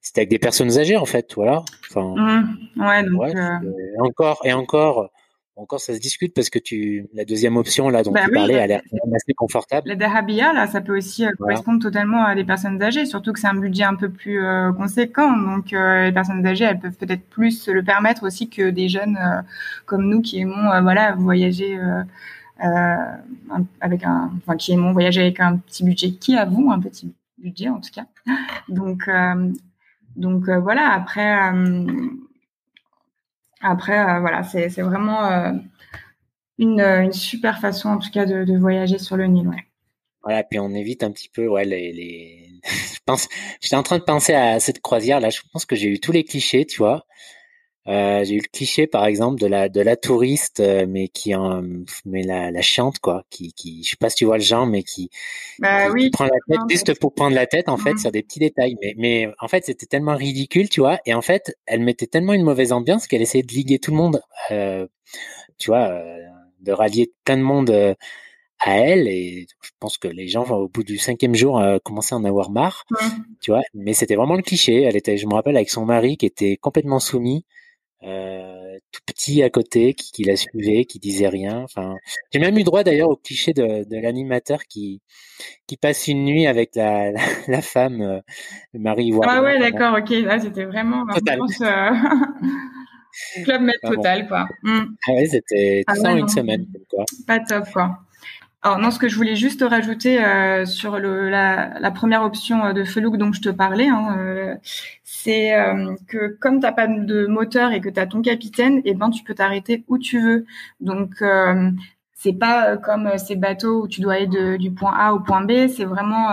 c'était avec des personnes âgées en fait, voilà. Enfin, mmh. ouais, donc encore et encore encore, ça se discute parce que tu, la deuxième option là dont bah tu parlais, a l'air assez confortable. La Dahabia, là, ça peut aussi euh, correspondre totalement à des personnes âgées, surtout que c'est un budget un peu plus euh, conséquent. Donc, euh, les personnes âgées, elles peuvent peut-être plus se le permettre aussi que des jeunes comme nous qui aimons, voilà, voyager avec un, enfin, qui aimons voyager avec un petit budget, qui avons un petit budget en tout cas. Donc, donc voilà. Après après, euh, voilà, c'est vraiment euh, une, une, super façon, en tout cas, de, de voyager sur le Nil. Ouais. Voilà, puis on évite un petit peu, ouais, les. les... je pense, j'étais en train de penser à cette croisière là. Je pense que j'ai eu tous les clichés, tu vois. Euh, j'ai eu le cliché par exemple de la de la touriste euh, mais qui en mais la, la chiante quoi qui qui je sais pas si tu vois le genre mais qui, bah, oui, prend la tête juste pour prendre la tête en fait mmh. sur des petits détails. Mais mais en fait c'était tellement ridicule tu vois et en fait elle mettait tellement une mauvaise ambiance qu'elle essayait de liguer tout le monde euh, tu vois euh, de rallier plein de monde à elle. Et je pense que les gens au bout du cinquième jour commençaient à en avoir marre mmh. tu vois. Mais c'était vraiment le cliché. Elle était je me rappelle avec son mari qui était complètement soumis euh, tout petit à côté, qui, qui, la suivait, qui disait rien. Enfin, j'ai même eu droit d'ailleurs au cliché de, de l'animateur qui qui passe une nuit avec la, la, femme, euh, le mari Ah ouais, d'accord, ok. Là, c'était vraiment total. Euh... club med total, quoi. Mm. Ah ouais, c'était ah une semaine, quoi. Pas top, quoi. Alors non, ce que je voulais juste rajouter euh, sur le, la, la, première option de Felouk dont je te parlais, hein, euh, c'est euh, que comme t'as pas de moteur et que tu as ton capitaine, et eh ben tu peux t'arrêter où tu veux. Donc euh, c'est pas comme ces bateaux où tu dois aller de, du point A au point B. C'est vraiment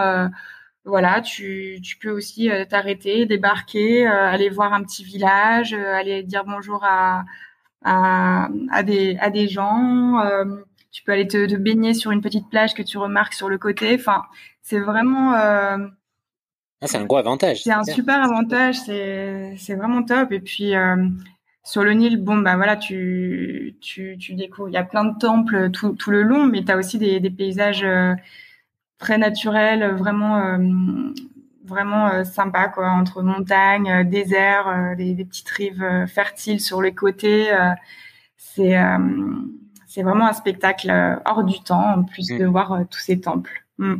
voilà, tu, tu peux aussi t'arrêter, débarquer, aller voir un petit village, aller dire bonjour à à, à des à des gens tu peux aller te, te, baigner sur une petite plage que tu remarques sur le côté. Enfin, c'est vraiment. Ah, c'est un gros avantage. C'est un super avantage. C'est vraiment top. Et puis euh, sur le Nil, bon bah voilà, tu tu tu découvres. Il y a plein de temples tout tout le long, mais tu as aussi des des paysages euh, très naturels, vraiment euh, vraiment euh, sympa quoi, entre montagnes, désert, des, des, petites rives fertiles sur les côtés. c'est c'est vraiment un spectacle hors du temps, en plus de mm. voir euh, tous ces temples. Mm.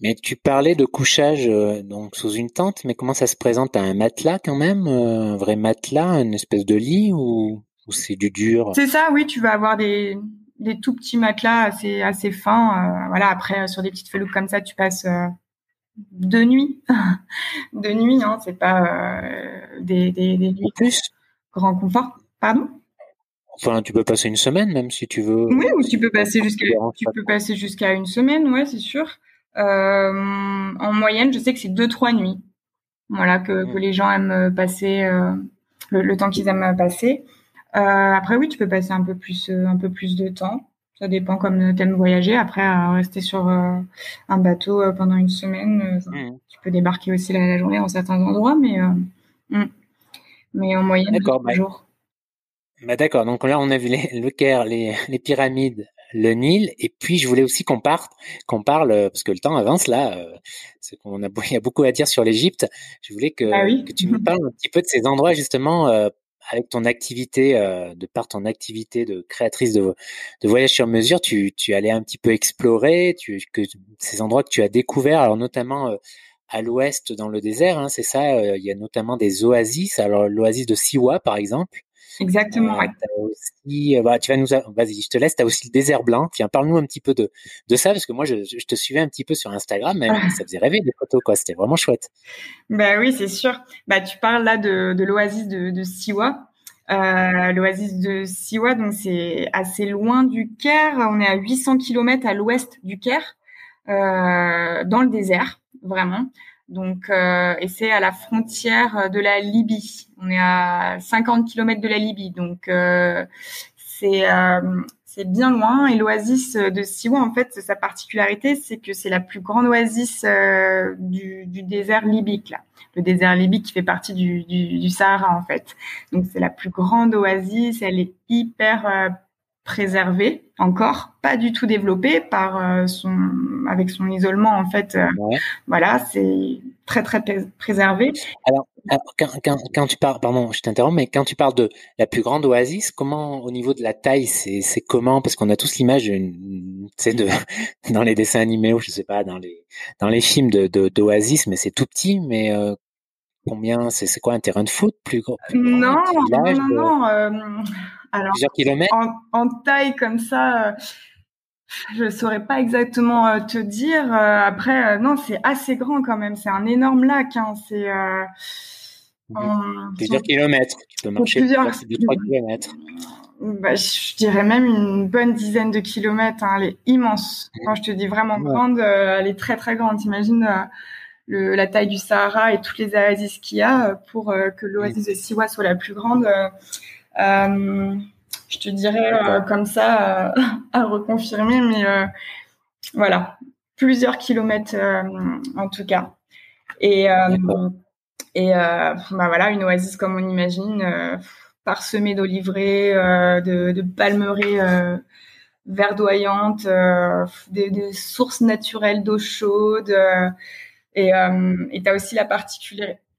Mais tu parlais de couchage euh, donc sous une tente, mais comment ça se présente? À un matelas quand même, un vrai matelas, une espèce de lit ou, c'est du dur? C'est ça, oui, tu vas avoir des, des tout petits matelas assez assez fins. voilà, après sur des petites felouques comme ça, tu passes deux nuits, deux nuits, hein, c'est pas des des, des nuits plus grand confort. Pardon? Enfin, tu peux passer une semaine même si tu veux. Oui, ou tu peux passer jusqu'à tu peux passer jusqu'à une semaine, ouais, c'est sûr. Euh, en moyenne, je sais que c'est deux trois nuits. Voilà que, que les gens aiment passer euh, le, temps qu'ils aiment passer. Euh, après, oui, tu peux passer un peu plus un peu plus de temps. Ça dépend comme tu aimes voyager. Après, rester sur un bateau pendant une semaine, mmh. tu peux débarquer aussi la, la, journée dans certains endroits, mais mmh. mais en moyenne, deux bah, jours. Bah d'accord, donc là on a vu les, le Caire, les, les, pyramides, le Nil, et puis je voulais aussi qu'on parte, qu'on parle, euh, parce que le temps avance là, euh, qu'on a, il y a beaucoup à dire sur l'Égypte. Je voulais que, ah que, tu nous parles un petit peu de ces endroits justement euh, avec ton activité, euh, de par ton activité de créatrice de, de voyage sur mesure, tu, tu allais un petit peu explorer, tu, que ces endroits que tu as découverts, alors notamment à l'ouest dans le désert, hein, c'est ça. il y a notamment des oasis. Alors l'oasis de Siwa par exemple. Exactement. Euh, aussi, euh, bah, tu vas nous, vas-y, je te laisse. Tu as aussi le désert blanc. Tiens, parle-nous un petit peu de, de ça, parce que moi, je, je te suivais un petit peu sur Instagram, mais ça faisait rêver les photos, quoi. C'était vraiment chouette. Bah oui, c'est sûr. Bah, tu parles là de, de l'oasis de, de Siwa. Euh, l'oasis de Siwa, donc c'est assez loin du Caire. On est à 800 km à l'ouest du Caire, euh, dans le désert, vraiment. Donc, euh, et c'est à la frontière de la Libye. On est à 50 km de la Libye, donc euh, c'est euh, c'est bien loin. Et l'oasis de Siwa, en fait, sa particularité, c'est que c'est la plus grande oasis euh, du, du, désert libyque, là. Le désert libyque qui fait partie du, du, du Sahara, en fait. Donc, c'est la plus grande oasis. Elle est hyper préservé encore, pas du tout développé par euh, son avec son isolement en fait. Euh, voilà, c'est très très préservé. Alors quand, quand, quand, tu parles, pardon, je t'interromps, mais quand tu parles de la plus grande oasis, comment au niveau de la taille, c'est comment? Parce qu'on a tous l'image d'une, sais, de dans les dessins animés ou je sais pas dans les dans les films de d'oasis, mais c'est tout petit, mais euh, combien c'est quoi un terrain de foot plus, gros? Non, non, non, non, alors, kilomètres? en, taille comme ça, euh, je ne saurais pas exactement euh, te dire. Euh, après, non, c'est assez grand quand même. C'est un énorme lac. Hein. C'est plusieurs kilomètres. Tu peux marcher plusieurs 2-3 kilomètres. Bah, je dirais même une bonne dizaine de kilomètres. Hein. Elle est immense. Quand je te dis vraiment grande, elle est très très grande. T'imagines le, la taille du Sahara et toutes les oasis qu'il y a pour que l'oasis de Siwa soit la plus grande. Euh, je te dirais euh, comme ça euh, à reconfirmer, mais voilà, plusieurs kilomètres en tout cas. Et et bah voilà, une oasis comme on imagine, parsemée d'oliveraies, de, de palmeraies verdoyantes, des, des, sources naturelles d'eau chaude. et tu as aussi la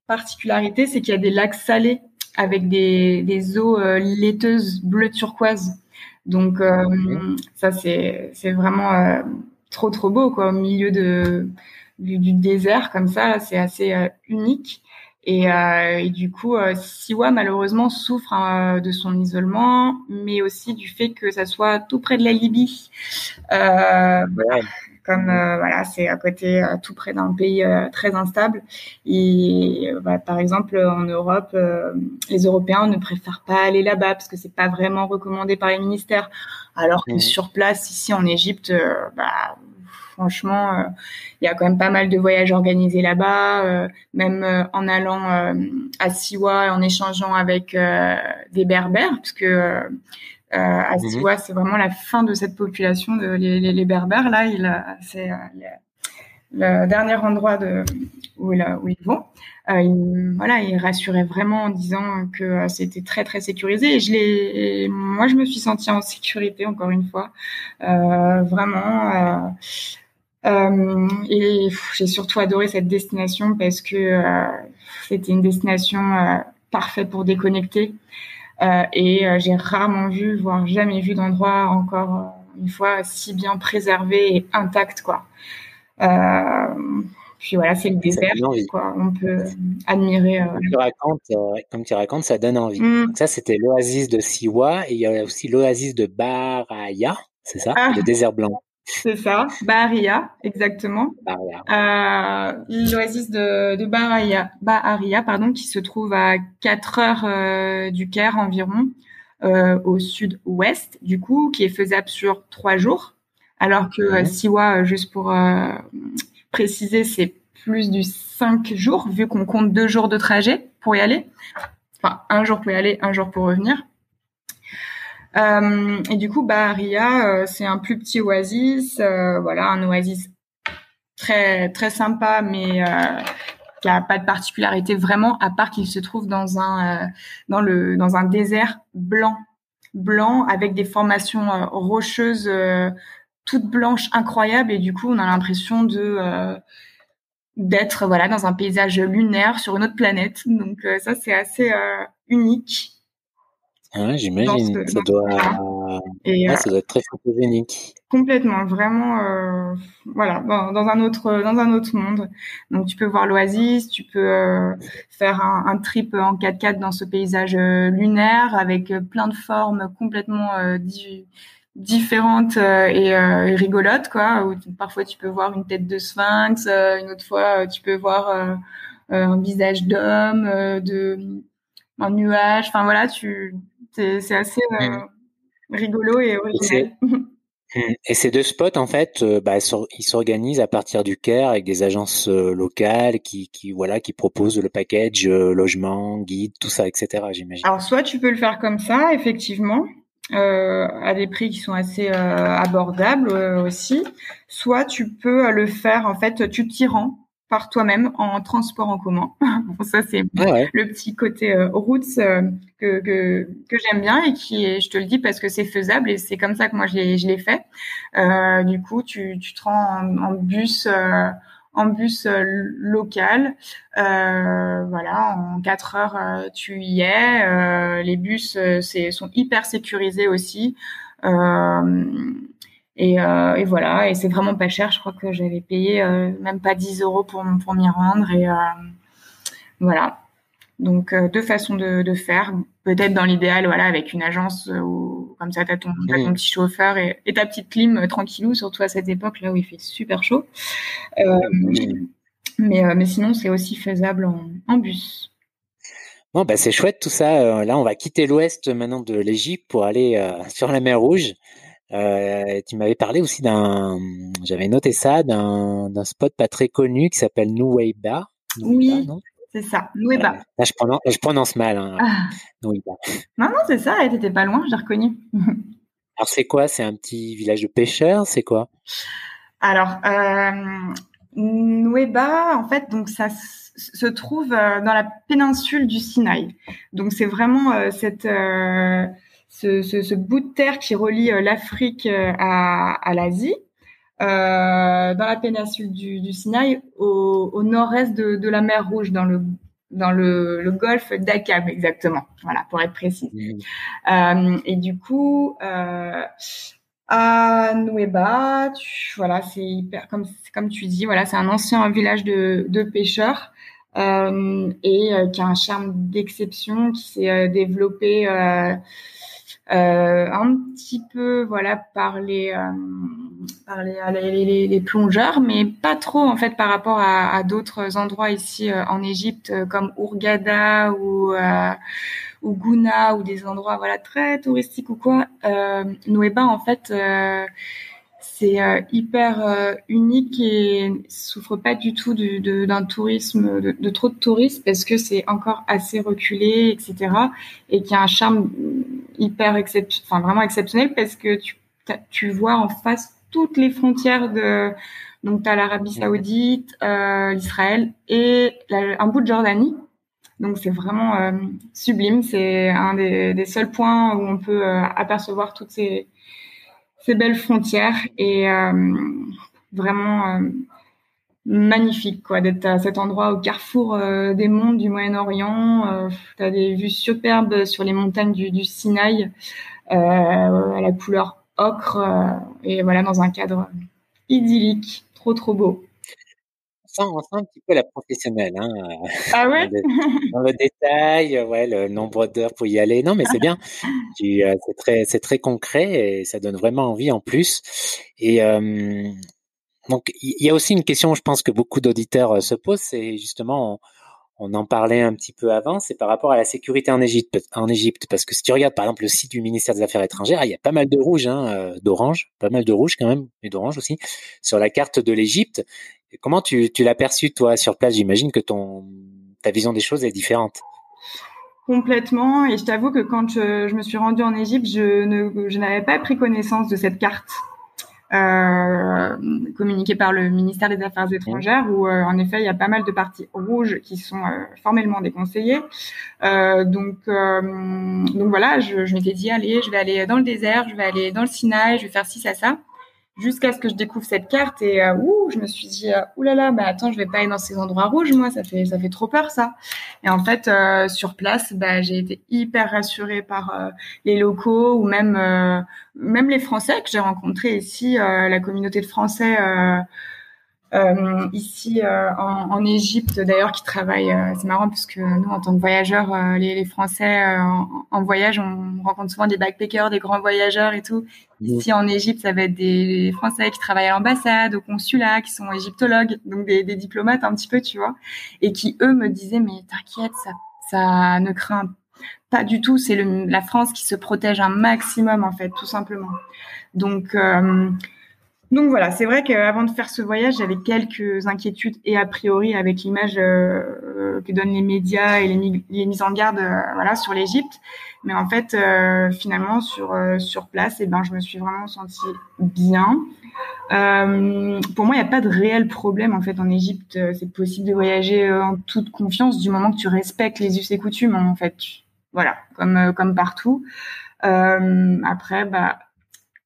particularité, c'est qu'il y a des lacs salés avec des, des eaux euh, laiteuses bleu turquoise. Donc euh, ça c'est c'est vraiment euh, trop trop beau quoi au milieu de du, désert comme ça, c'est assez unique. Et, euh, du coup, euh, Siwa malheureusement souffre hein, de son isolement, mais aussi du fait que ça soit tout près de la Libye. Euh, comme euh, voilà, c'est à côté, euh, tout près d'un pays euh, très instable. Et bah, par exemple, en Europe, les Européens ne préfèrent pas aller là-bas parce que c'est pas vraiment recommandé par les ministères. Alors que sur place, ici en Égypte, bah, franchement, il y a quand même pas mal de voyages organisés là-bas, même en allant à Siwa et en échangeant avec des Berbères, parce que euh, à mhm. Siwa, c'est vraiment la fin de cette population de les, les, les Berbères. Là, il c'est euh, le dernier endroit de, où, il, où ils vont. Euh, il, voilà, il rassurait vraiment en disant que euh, c'était très très sécurisé. Et je l'ai, moi, je me suis sentie en sécurité encore une fois, euh, vraiment. Euh, et j'ai surtout adoré cette destination parce que c'était une destination parfaite pour déconnecter. Euh, et euh, j'ai rarement vu, voire jamais vu d'endroit encore euh, une fois si bien préservé et intact, quoi. Puis voilà, c'est le désert, quoi. On peut admirer. Comme, tu racontes, comme tu racontes, ça donne envie. Mm. ça, c'était l'oasis de Siwa et il y a aussi l'oasis de Baraya, c'est ça, ah. le désert blanc. C'est ça, Baharia, exactement. Euh, L'oasis de, de Baharia, pardon, qui se trouve à 4 heures euh, du Caire environ, euh, au sud-ouest, du coup, qui est faisable sur trois jours. Alors que euh, Siwa, juste pour préciser, c'est plus du 5 jours, vu qu'on compte deux jours de trajet pour y aller. Enfin, un jour pour y aller, un jour pour revenir. Euh, et du coup, Baharia, euh, c'est un plus petit oasis, euh, voilà, un oasis très très sympa, mais qui a pas de particularité vraiment, à part qu'il se trouve dans un dans le dans un désert blanc, blanc avec des formations rocheuses toutes blanches incroyables, et du coup, on a l'impression de d'être voilà dans un paysage lunaire sur une autre planète. Donc ça, c'est assez unique. Ah, j'imagine. Ça, doit... Et, ah, ça doit être très photogénique. Complètement, vraiment, euh, voilà, dans, dans, un autre, dans un autre monde. Donc, tu peux voir l'oasis, tu peux euh, faire un, un, trip en 4x4 dans ce paysage euh, lunaire avec euh, plein de formes complètement différentes et, et, rigolotes, quoi. Où parfois, tu peux voir une tête de sphinx, une autre fois, tu peux voir un visage d'homme, de un nuage. Enfin voilà, tu c'est assez euh, mmh. rigolo et original. Mmh. Et ces deux spots, en fait, euh, bah, ils s'organisent à partir du Caire avec des agences euh, locales qui, qui, voilà, qui proposent le package, logement, guide, tout ça, etc. J'imagine. Alors, soit tu peux le faire comme ça, effectivement, à des prix qui sont assez abordables aussi. Soit tu peux le faire, en fait, tu t'y rends par toi-même en transport en commun. bon, ça, c'est ah le petit côté euh, routes euh, que, que, que j'aime bien et qui est, je te le dis parce que c'est faisable et c'est comme ça que moi je l'ai fait. Euh, du coup, tu, tu te rends en, bus. Euh, en bus local, voilà, en quatre heures tu y es. les bus c'est sont hyper sécurisés aussi. Euh, et, voilà, et c'est vraiment pas cher. Je crois que j'avais payé euh, même pas 10 euros pour, pour m'y rendre. Et euh, voilà. Donc deux façons de, faire. Peut-être dans l'idéal, voilà, avec une agence où comme ça, tu as, ton, ton petit chauffeur et, ta petite clim tranquillou, surtout à cette époque là où il fait super chaud. mais, mais sinon, c'est aussi faisable en, en bus. Bon, bah, c'est chouette tout ça. Là, on va quitter l'ouest maintenant de l'Égypte pour aller sur la mer Rouge. Euh, tu m'avais parlé aussi d'un, j'avais noté ça, d'un, d'un spot pas très connu qui s'appelle Nuweiba. Oui, c'est ça, Nuweiba. Là, je, prononce, je prononce mal. Hein. Ah. Non, non, c'est ça, t'étais pas loin, j'ai reconnu. Alors, c'est quoi? C'est un petit village de pêcheurs? C'est quoi? Alors, euh, Nuweiba, en fait, donc ça se trouve euh, dans la péninsule du Sinaï. Donc, c'est vraiment euh, cette ce, ce, ce, bout de terre qui relie euh, l'Afrique euh, à, à l'Asie, euh, dans la péninsule du, du Sinaï, au, au nord-est de, de, la mer Rouge, dans le dans le, le golfe d'Akab exactement, voilà pour être précis. Mmh. Euh, et du coup, euh, à Nueva, voilà, c'est hyper comme comme tu dis, voilà, c'est un ancien village de, de pêcheurs euh, et qui a un charme d'exception, qui s'est développé euh, un petit peu voilà par les euh, par les, les, plongeurs, mais pas trop en fait par rapport à, à d'autres endroits ici euh, en Égypte comme Ourgada ou ou Gouna ou des endroits voilà très touristiques ou quoi. Euh, Nouéba en fait c'est euh, hyper euh, unique et souffre pas du tout d'un tourisme, de, trop de touristes parce que c'est encore assez reculé, etc. Et qui a un charme hyper exceptionnel, enfin vraiment exceptionnel parce que tu, tu vois en face toutes les frontières de donc tu as l'Arabie Saoudite, euh, l'Israël et un bout de Jordanie. Donc c'est vraiment sublime. C'est un des, des, seuls points où on peut apercevoir toutes ces belles frontières et euh, vraiment euh, magnifique quoi d'être à cet endroit au carrefour euh, des mondes du Moyen-Orient. des vues superbes sur les montagnes du, du Sinaï à la couleur ocre et voilà dans un cadre idyllique, trop trop beau on sent un petit peu la professionnelle. Hein, ah ouais? dans, le, détail, ouais, le nombre d'heures pour y aller. Non, mais c'est bien. Euh, c'est très, c'est très concret et ça donne vraiment envie en plus. Et euh, donc, il y a aussi une question, je pense que beaucoup d'auditeurs euh, se posent, c'est justement, on, en parlait un petit peu avant, c'est par rapport à la sécurité en Égypte, en Égypte, parce que si tu regardes par exemple le site du ministère des Affaires étrangères, il y a pas mal de rouge, hein, d'orange, pas mal de rouge quand même, mais d'orange aussi, sur la carte de l'Égypte. Comment tu, tu l'as perçu toi sur place? J'imagine que ton ta vision des choses est différente. Complètement. Et je t'avoue que quand je, me suis rendue en Égypte, je, ne, je n'avais pas pris connaissance de cette carte euh, communiquée par le ministère des Affaires étrangères, où euh, en effet il y a pas mal de parties rouges qui sont euh, formellement déconseillées. Donc, donc voilà, je, je m'étais dit allez, je vais aller dans le désert, je vais aller dans le Sinaï, je vais faire ci ça ça jusqu'à ce que je découvre cette carte et euh, ouh, je me suis dit euh, oulala, bah attends, je vais pas aller dans ces endroits rouges, moi, ça fait ça fait trop peur ça. Et en fait, euh, sur place, bah j'ai été hyper rassurée par euh, les locaux ou même même les Français que j'ai rencontrés ici, la communauté de Français euh, ici euh, en, en Égypte d'ailleurs qui travaillent. Euh, c'est marrant parce que nous, en tant que voyageurs, les, les, Français en, voyage, on rencontre souvent des backpackers, des grands voyageurs et tout. Ici en Égypte, ça va être des Français qui travaillent à l'ambassade, au consulat, qui sont égyptologues, donc des, des, diplomates un petit peu, tu vois, et qui eux me disaient mais t'inquiète, ça, ça ne craint pas du tout. C'est la France qui se protège un maximum en fait, tout simplement. Donc donc voilà, c'est vrai qu'avant de faire ce voyage, j'avais quelques inquiétudes et a priori avec l'image euh, que donnent les médias et les, mises en garde euh, voilà sur l'Égypte. Mais en fait, euh, finalement sur sur place, et eh ben je me suis vraiment sentie bien. pour moi, il n'y a pas de réel problème en fait en Égypte. C'est possible de voyager en toute confiance du moment que tu respectes les us et coutumes en fait. Voilà, comme comme partout. après, bah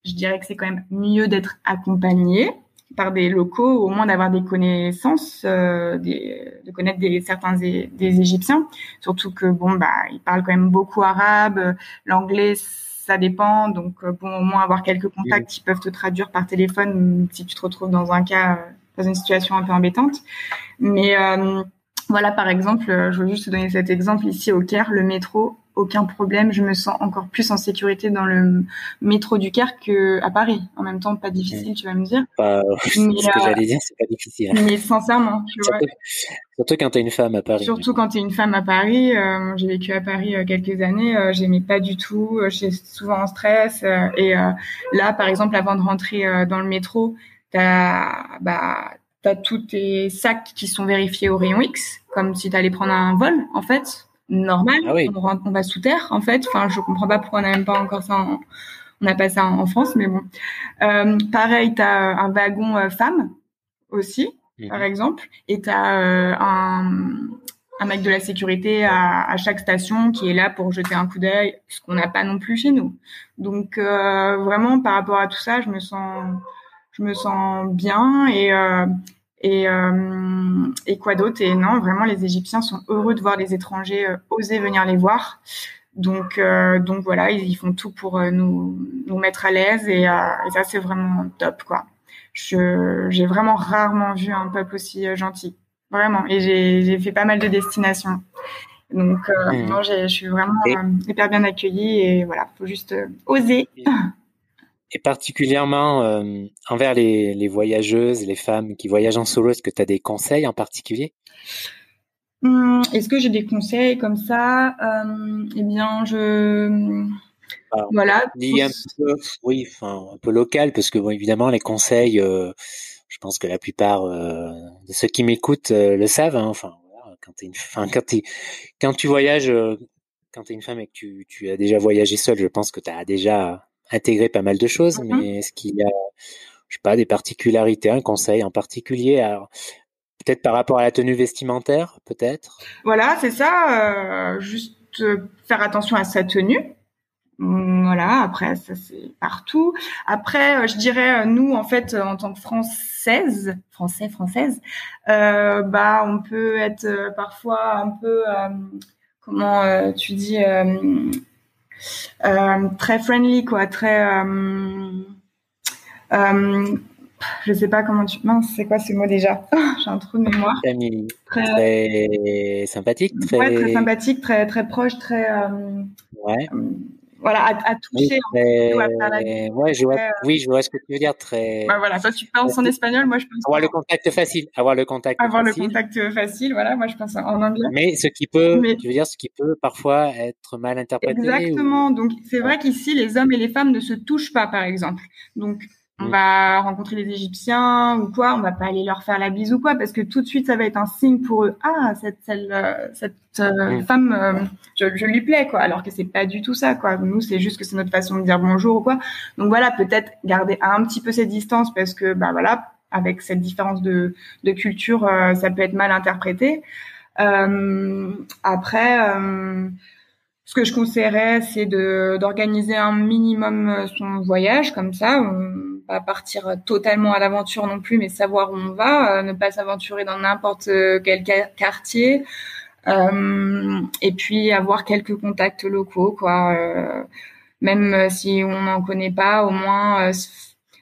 je dirais que c'est quand même mieux d'être accompagné par des locaux, au moins d'avoir des connaissances, euh, des, de connaître des, certains des, Égyptiens. Surtout que bon, bah, ils parlent quand même beaucoup arabe, l'anglais, ça dépend. Donc euh, bon, au moins avoir quelques contacts qui peuvent te traduire par téléphone si tu te retrouves dans un cas, euh, dans une situation un peu embêtante. Mais voilà, par exemple, je veux juste te donner cet exemple ici au Caire, le métro aucun problème. Je me sens encore plus en sécurité dans le métro du Caire qu'à Paris. En même temps, pas difficile, tu vas me dire. Pas, ce que euh, j'allais dire, c'est pas difficile. Mais sincèrement, tu surtout, vois. Surtout quand t'es une femme à Paris. Surtout quand t'es une femme à Paris. Euh, j'ai vécu à Paris euh, quelques années. J'aimais pas du tout. J'étais souvent en stress. et là, par exemple, avant de rentrer dans le métro, t'as bah t'as tous tes sacs qui sont vérifiés au rayon X, comme si t'allais prendre un vol, en fait normal. Ah on, va sous terre, en fait. Enfin, je comprends pas pourquoi on n'a même pas encore ça. on n'a pas ça en, France, mais bon. Euh, pareil, tu as un wagon euh, femme aussi, mhm. par exemple, et tu as euh, un, un mec de la sécurité à, à, chaque station qui est là pour jeter un coup d'œil, ce qu'on n'a pas non plus chez nous. Donc vraiment, par rapport à tout ça, je me sens, je me sens bien et et, euh, et quoi d'autre? Et non, vraiment, les Égyptiens sont heureux de voir les étrangers euh, oser venir les voir. Donc, euh, donc voilà, ils, font tout pour nous, nous mettre à l'aise et, et ça, c'est vraiment top, quoi. J'ai vraiment rarement vu un peuple aussi gentil, vraiment. Et j'ai, j'ai fait pas mal de destinations. Donc, mmh. non, je suis vraiment hyper bien accueillie et voilà, faut juste oser et particulièrement euh, envers les, les, voyageuses, les femmes qui voyagent en solo, est-ce que tu as des conseils en particulier? Hum, Est-ce que j'ai des conseils comme ça? Euh, Eh bien, je voilà. Un peu, oui, enfin un peu local, parce que bon, évidemment, les conseils, euh, je pense que la plupart euh, de ceux qui m'écoutent le savent. Hein, enfin, voilà, quand, es une, enfin, quand, quand tu voyages, quand tu es une femme et que tu, tu as déjà voyagé seule, je pense que tu as déjà intégrer pas mal de choses, mmh mais est-ce qu'il y a, je sais pas, des particularités, un conseil en particulier? Peut-être par rapport à la tenue vestimentaire, peut-être? Voilà, c'est ça. Euh, juste euh, faire attention à sa tenue. Mmh, voilà, après, ça c'est partout. Après, euh, je dirais, nous, en fait, en tant que française, français, française, bah, on peut être parfois un peu, comment tu dis, très friendly, quoi, très. Euh, euh, je sais pas comment tu. Mince, c'est quoi ce mot déjà? J'ai un trou de mémoire. Très, sympathique. Très... Ouais, très sympathique, très, très proche, très. ouais voilà, à, à toucher. Oui, ouais, je vois, oui, je vois ce que tu veux dire. Très. Bah voilà, toi tu penses en espagnol, moi je pense. Avoir le contact facile, avoir le contact. Avoir le contact facile, voilà, moi je pense en anglais. Mais ce qui peut, tu veux dire, ce qui peut parfois être mal interprété. Exactement. Donc c'est vrai qu'ici les hommes et les femmes ne se touchent pas, par exemple. Donc on mm. va rencontrer les Égyptiens ou quoi, on va pas aller leur faire la bise ou quoi, parce que tout de suite ça va être un signe pour eux. Ah, cette celle, euh, cette euh, mm. femme, euh, je, je, lui plais quoi, alors que c'est pas du tout ça quoi. Nous c'est juste que c'est notre façon de dire bonjour ou quoi. Donc voilà, peut-être garder un petit peu cette distance parce que bah voilà, avec cette différence de, de culture, ça peut être mal interprété. après ce que je conseillerais, c'est de d'organiser un minimum son voyage comme ça. On, pas partir totalement à l'aventure non plus, mais savoir où on va, euh, ne pas s'aventurer dans n'importe quel quartier, euh, et puis avoir quelques contacts locaux, quoi. Euh, même si on n'en connaît pas, au moins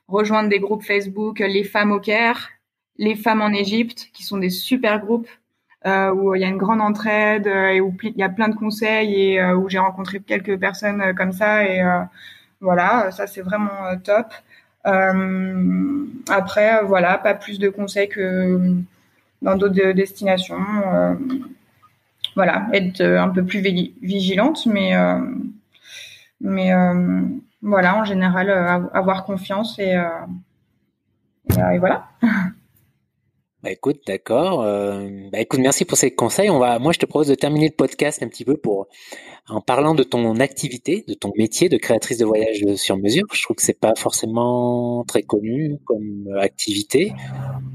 rejoindre des groupes Facebook, les femmes au Caire, les femmes en Égypte, qui sont des super groupes où il y a une grande entraide et où il y a plein de conseils et où j'ai rencontré quelques personnes comme ça et voilà, ça c'est vraiment top. Euh, après, voilà, pas plus de conseils que dans d'autres destinations. Euh, voilà, être un peu plus vigilante, mais euh, mais voilà, en général, avoir confiance et et voilà. Bah écoute, d'accord. Euh, bah écoute, merci pour ces conseils. On va, moi, je te propose de terminer le podcast un petit peu pour en parlant de ton activité, de ton métier de créatrice de voyage sur mesure. Je trouve que c'est pas forcément très connu comme activité.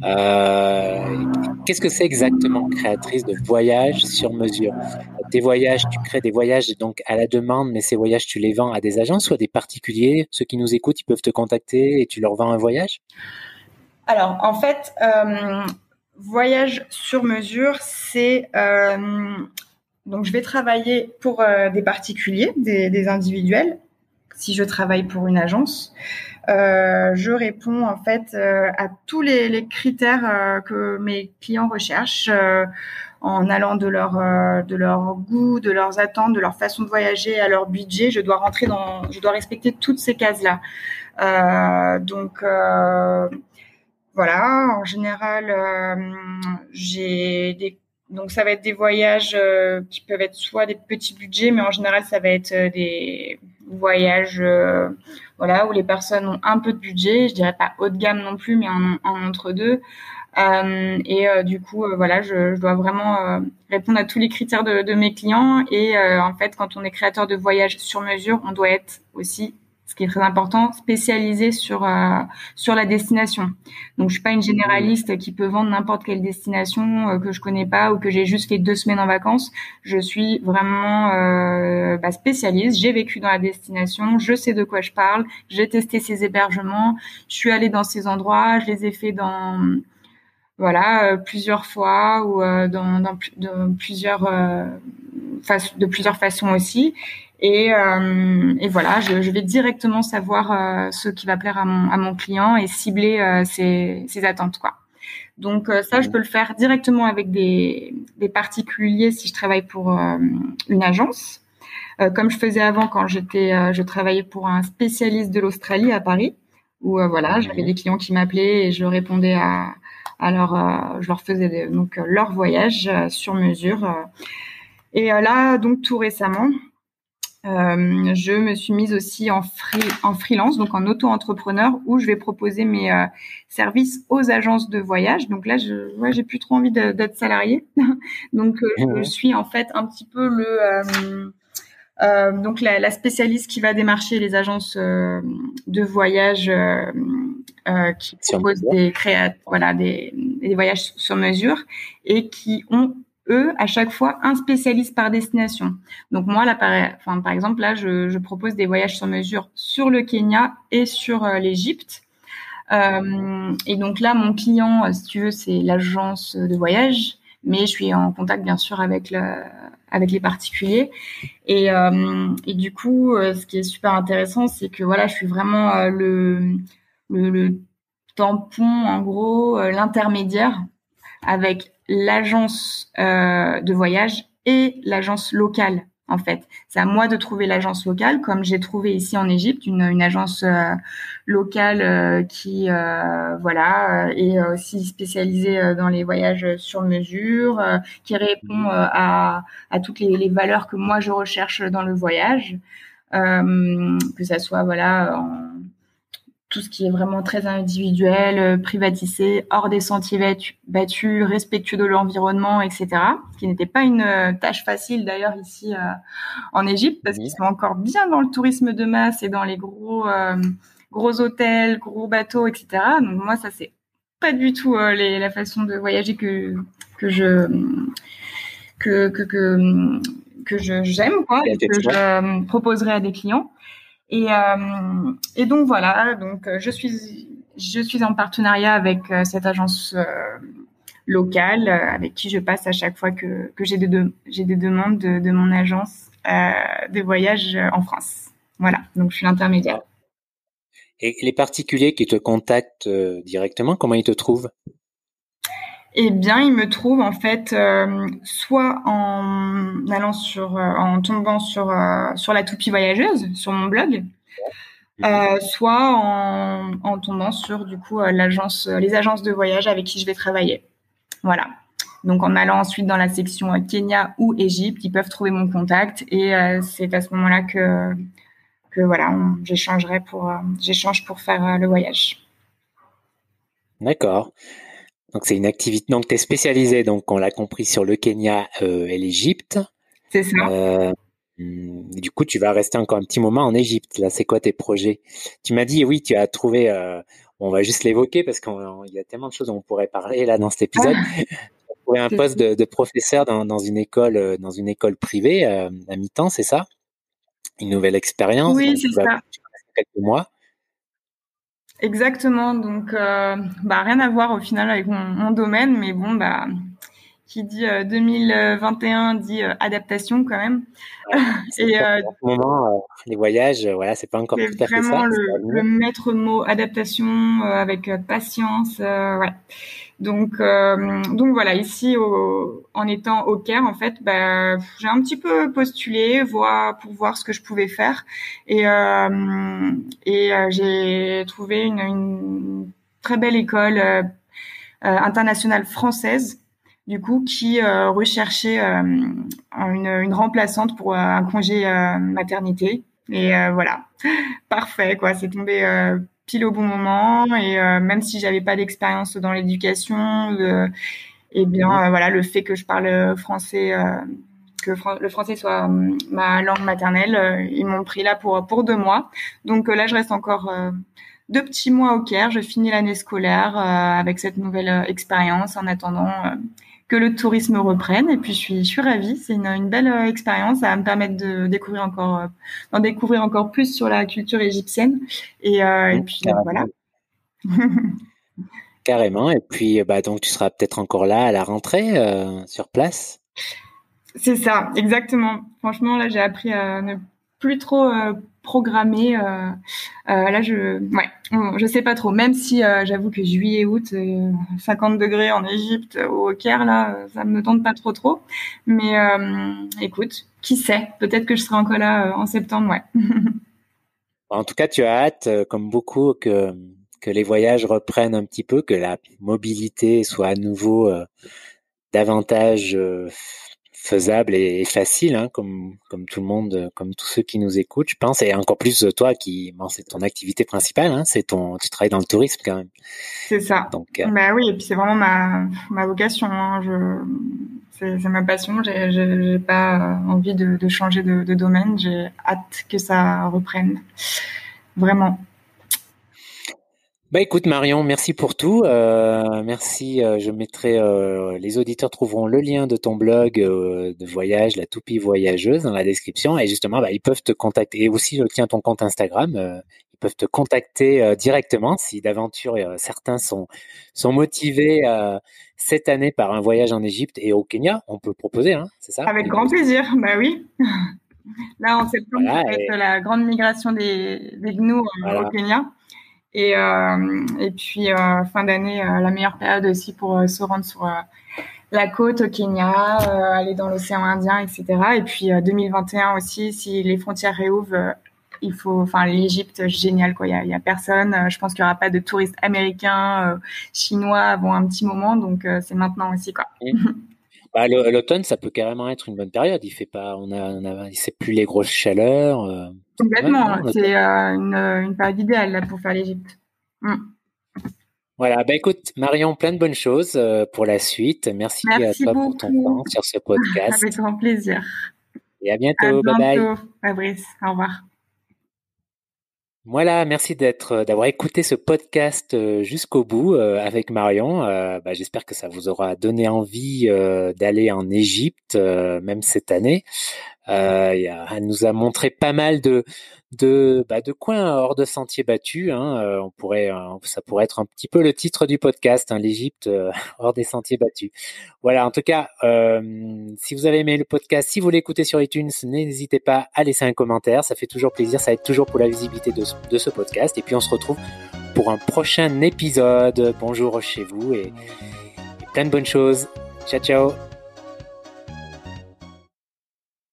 Euh, Qu'est-ce que c'est exactement créatrice de voyage sur mesure? Des voyages, tu crées des voyages donc à la demande, mais ces voyages tu les vends à des agences ou à des particuliers? Ceux qui nous écoutent, ils peuvent te contacter et tu leur vends un voyage? Alors, en fait, euh, voyage sur mesure, c'est euh, donc je vais travailler pour euh, des particuliers, des, individuels. Si je travaille pour une agence, je réponds en fait à tous les, critères que mes clients recherchent en allant de leur de leur goût, de leurs attentes, de leur façon de voyager à leur budget. Je dois rentrer dans, je dois respecter toutes ces cases là. donc voilà, en général, euh, j'ai des donc ça va être des voyages euh, qui peuvent être soit des petits budgets, mais en général ça va être euh, des voyages voilà où les personnes ont un peu de budget, je dirais pas haut de gamme non plus, mais en, entre deux. et du coup voilà, je, dois vraiment répondre à tous les critères de mes clients. Et en fait, quand on est créateur de voyages sur mesure, on doit être aussi ce qui est très important, spécialisé sur euh, sur la destination. Donc je suis pas une généraliste qui peut vendre n'importe quelle destination euh, que je connais pas ou que j'ai juste fait deux semaines en vacances. Je suis vraiment euh, bah, spécialiste. J'ai vécu dans la destination, je sais de quoi je parle. J'ai testé ces hébergements, je suis allée dans ces endroits, je les ai fait dans voilà euh, plusieurs fois ou dans, dans, dans, plusieurs de plusieurs façons aussi et, euh, et voilà, je, je, vais directement savoir euh, ce qui va plaire à mon, à mon client et cibler euh, ses, ses, attentes, quoi. Donc euh, ça, je peux le faire directement avec des, des particuliers si je travaille pour euh, une agence, comme je faisais avant quand j'étais, je travaillais pour un spécialiste de l'Australie à Paris, où voilà, j'avais des clients qui m'appelaient et je répondais à, à leur, je leur faisais donc leur voyage sur mesure. et là, donc tout récemment, euh, je me suis mise aussi en, free, en freelance, donc en auto-entrepreneur, où je vais proposer mes euh, services aux agences de voyage. Donc là, je ouais, j'ai plus trop envie d'être salariée. donc euh, je suis en fait un petit peu le donc la, la, spécialiste qui va démarcher les agences de voyage qui proposent des créa voilà des, des voyages sur mesure et qui ont eux, à chaque fois, un spécialiste par destination. Donc moi, là, par, exemple, là, je, je, propose des voyages sur mesure sur le Kenya et sur euh, l'Égypte. Euh, et donc là, mon client, euh, si tu veux, c'est l'agence de voyage, mais je suis en contact bien sûr avec le, avec les particuliers. Et, euh, et du coup, euh, ce qui est super intéressant, c'est que voilà, je suis vraiment le, le, le tampon, en gros, l'intermédiaire avec l'agence euh, de voyage et l'agence locale en fait. C'est à moi de trouver l'agence locale, comme j'ai trouvé ici en Égypte une, une agence euh, locale euh, qui, euh, voilà, est aussi spécialisée dans les voyages sur mesure, qui répond à, à toutes les, les, valeurs que moi je recherche dans le voyage, que ça soit voilà en, tout ce qui est vraiment très individuel, euh, privatisé, hors des sentiers battus, respectueux de l'environnement, etc. Ce qui n'était pas une euh, tâche facile d'ailleurs ici euh, en Égypte parce qu'ils sont encore bien dans le tourisme de masse et dans les gros gros hôtels, gros bateaux, etc. Donc moi ça c'est pas du tout les, la façon de voyager que que je que que que, que je j'aime quoi et que je proposerai à des clients. Et, euh, et donc voilà, donc euh, je suis je suis en partenariat avec euh, cette agence locale avec qui je passe à chaque fois que, que j'ai des, j'ai des demandes de, de mon agence de voyage en France. Voilà, donc je suis l'intermédiaire. Et les particuliers qui te contactent directement, comment ils te trouvent? Eh bien, il me trouve en fait euh, soit en allant sur, euh, en tombant sur euh, sur la toupie voyageuse sur mon blog, soit en, en, tombant sur du coup l'agence, les agences de voyage avec qui je vais travailler. Voilà. Donc en allant ensuite dans la section Kenya ou Égypte, ils peuvent trouver mon contact et c'est à ce moment-là que que voilà, j'échangerai pour j'échange pour faire le voyage. D'accord. Donc c'est une activité. Donc tu es spécialisé, donc on l'a compris, sur le Kenya et l'Égypte. C'est ça. Hmm, du coup, tu vas rester encore un petit moment en Égypte. Là, c'est quoi tes projets? Tu m'as dit, oui, tu as trouvé. Euh, on va juste l'évoquer parce qu'il y a tellement de choses dont on pourrait parler là dans cet épisode. Ah. tu as trouvé un poste de, professeur dans, une école, euh, dans une école privée euh, à mi-temps, c'est ça? Une nouvelle expérience. Oui, c'est ça. Quelques mois. Exactement. Donc, bah, rien à voir au final avec mon, mon domaine, mais bon, bah qui dit 2021 euh, dit euh, adaptation quand même. et euh, ce moment, les voyages, voilà, c'est pas encore tout à fait ça. Vraiment le, maître mot adaptation avec patience, ouais. Donc, donc voilà, ici, au, en étant au Caire, en fait, bah, j'ai un petit peu postulé, voir pour voir ce que je pouvais faire, et et j'ai trouvé une, une, très belle école internationale française du coup, qui euh, recherchait euh, une, une, remplaçante pour euh, un congé maternité. Et voilà, parfait, quoi. C'est tombé pile au bon moment. Et même si j'avais pas d'expérience dans l'éducation, eh bien, voilà, le fait que je parle français que le français soit ma langue maternelle. ils m'ont pris là pour pour deux mois. Donc là, je reste encore deux petits mois au Caire. Je finis l'année scolaire avec cette nouvelle expérience en attendant que le tourisme reprenne. Et puis je suis, je suis ravie. C'est une, une, belle euh, expérience. Ça va me permettre de découvrir encore, euh, d'en découvrir encore plus sur la culture égyptienne. Et, euh, et puis voilà. Carrément. Et puis bah donc tu seras peut-être encore là à la rentrée sur place. C'est ça, exactement. Franchement, là, j'ai appris à ne plus trop programmé. Euh, euh, là, je, ouais, sais pas trop. Même si euh, j'avoue que juillet, août, 50 degrés en Égypte ou au Caire, là, ça me tente pas trop trop. Mais écoute, qui sait? Peut-être que je serai encore là en septembre, en tout cas, tu as hâte, comme beaucoup, que les voyages reprennent un petit peu, que la mobilité soit à nouveau davantage faisable et, facile, hein, comme comme tout le monde, comme tous ceux qui nous écoutent, je pense, et encore plus toi qui, bon, c'est ton activité principale, hein, c'est ton, tu travailles dans le tourisme quand même. C'est ça. Donc, euh, bah oui, et puis c'est vraiment ma ma vocation. Hein, je c'est ma passion. J'ai j'ai pas envie de, de changer de, de domaine. J'ai hâte que ça reprenne. Vraiment. Bah écoute Marion, merci pour tout. Euh, merci. Euh, je mettrai. Euh, les auditeurs trouveront le lien de ton blog de voyage, la toupie voyageuse, dans la description. Et justement, bah, ils peuvent te contacter. Et aussi, je tiens ton compte Instagram. ils peuvent te contacter directement si d'aventure certains sont sont motivés cette année par un voyage en Égypte et au Kenya. On peut proposer, hein, c'est ça? Avec grand plaisir. Bah oui. Là, en septembre, voilà, la grande migration des, des gnous au Kenya. Et, euh, et puis, euh, fin d'année, euh, la meilleure période aussi pour se rendre sur la côte au Kenya, aller dans l'océan Indien, etc. Et puis 2021 aussi, si les frontières réouvrent, il faut, enfin l'Égypte, génial quoi. Il y a, personne. Je pense qu'il y aura pas de touristes américains, chinois avant un petit moment, donc c'est maintenant aussi quoi. Bah, l'automne, ça peut carrément être une bonne période. Il fait pas, on a, on a c'est plus les grosses chaleurs. Euh. Complètement. c'est euh, une, une, période idéale là, pour faire l'Égypte. Mm. Voilà, bah écoute, Marion, plein de bonnes choses euh, pour la suite. Merci, à toi pour ton temps sur ce podcast. Avec grand plaisir. Et à bientôt. À bye bientôt, Fabrice. Au revoir. Voilà, merci euh, d'avoir écouté ce podcast euh, jusqu'au bout euh, avec Marion. Bah, j'espère que ça vous aura donné envie d'aller en Égypte, même cette année. elle nous a montré pas mal de, de, bah, de hors de sentiers battus. Hein, euh, on pourrait, euh, ça pourrait être un petit peu le titre du podcast, hein, l'Égypte euh, hors des sentiers battus. Voilà. En tout cas, si vous avez aimé le podcast, si vous l'écoutez sur iTunes, n'hésitez pas à laisser un commentaire. Ça fait toujours plaisir. Ça aide toujours pour la visibilité de, ce podcast. Et puis on se retrouve pour un prochain épisode. Bonjour chez vous et plein de bonnes choses. Ciao, ciao.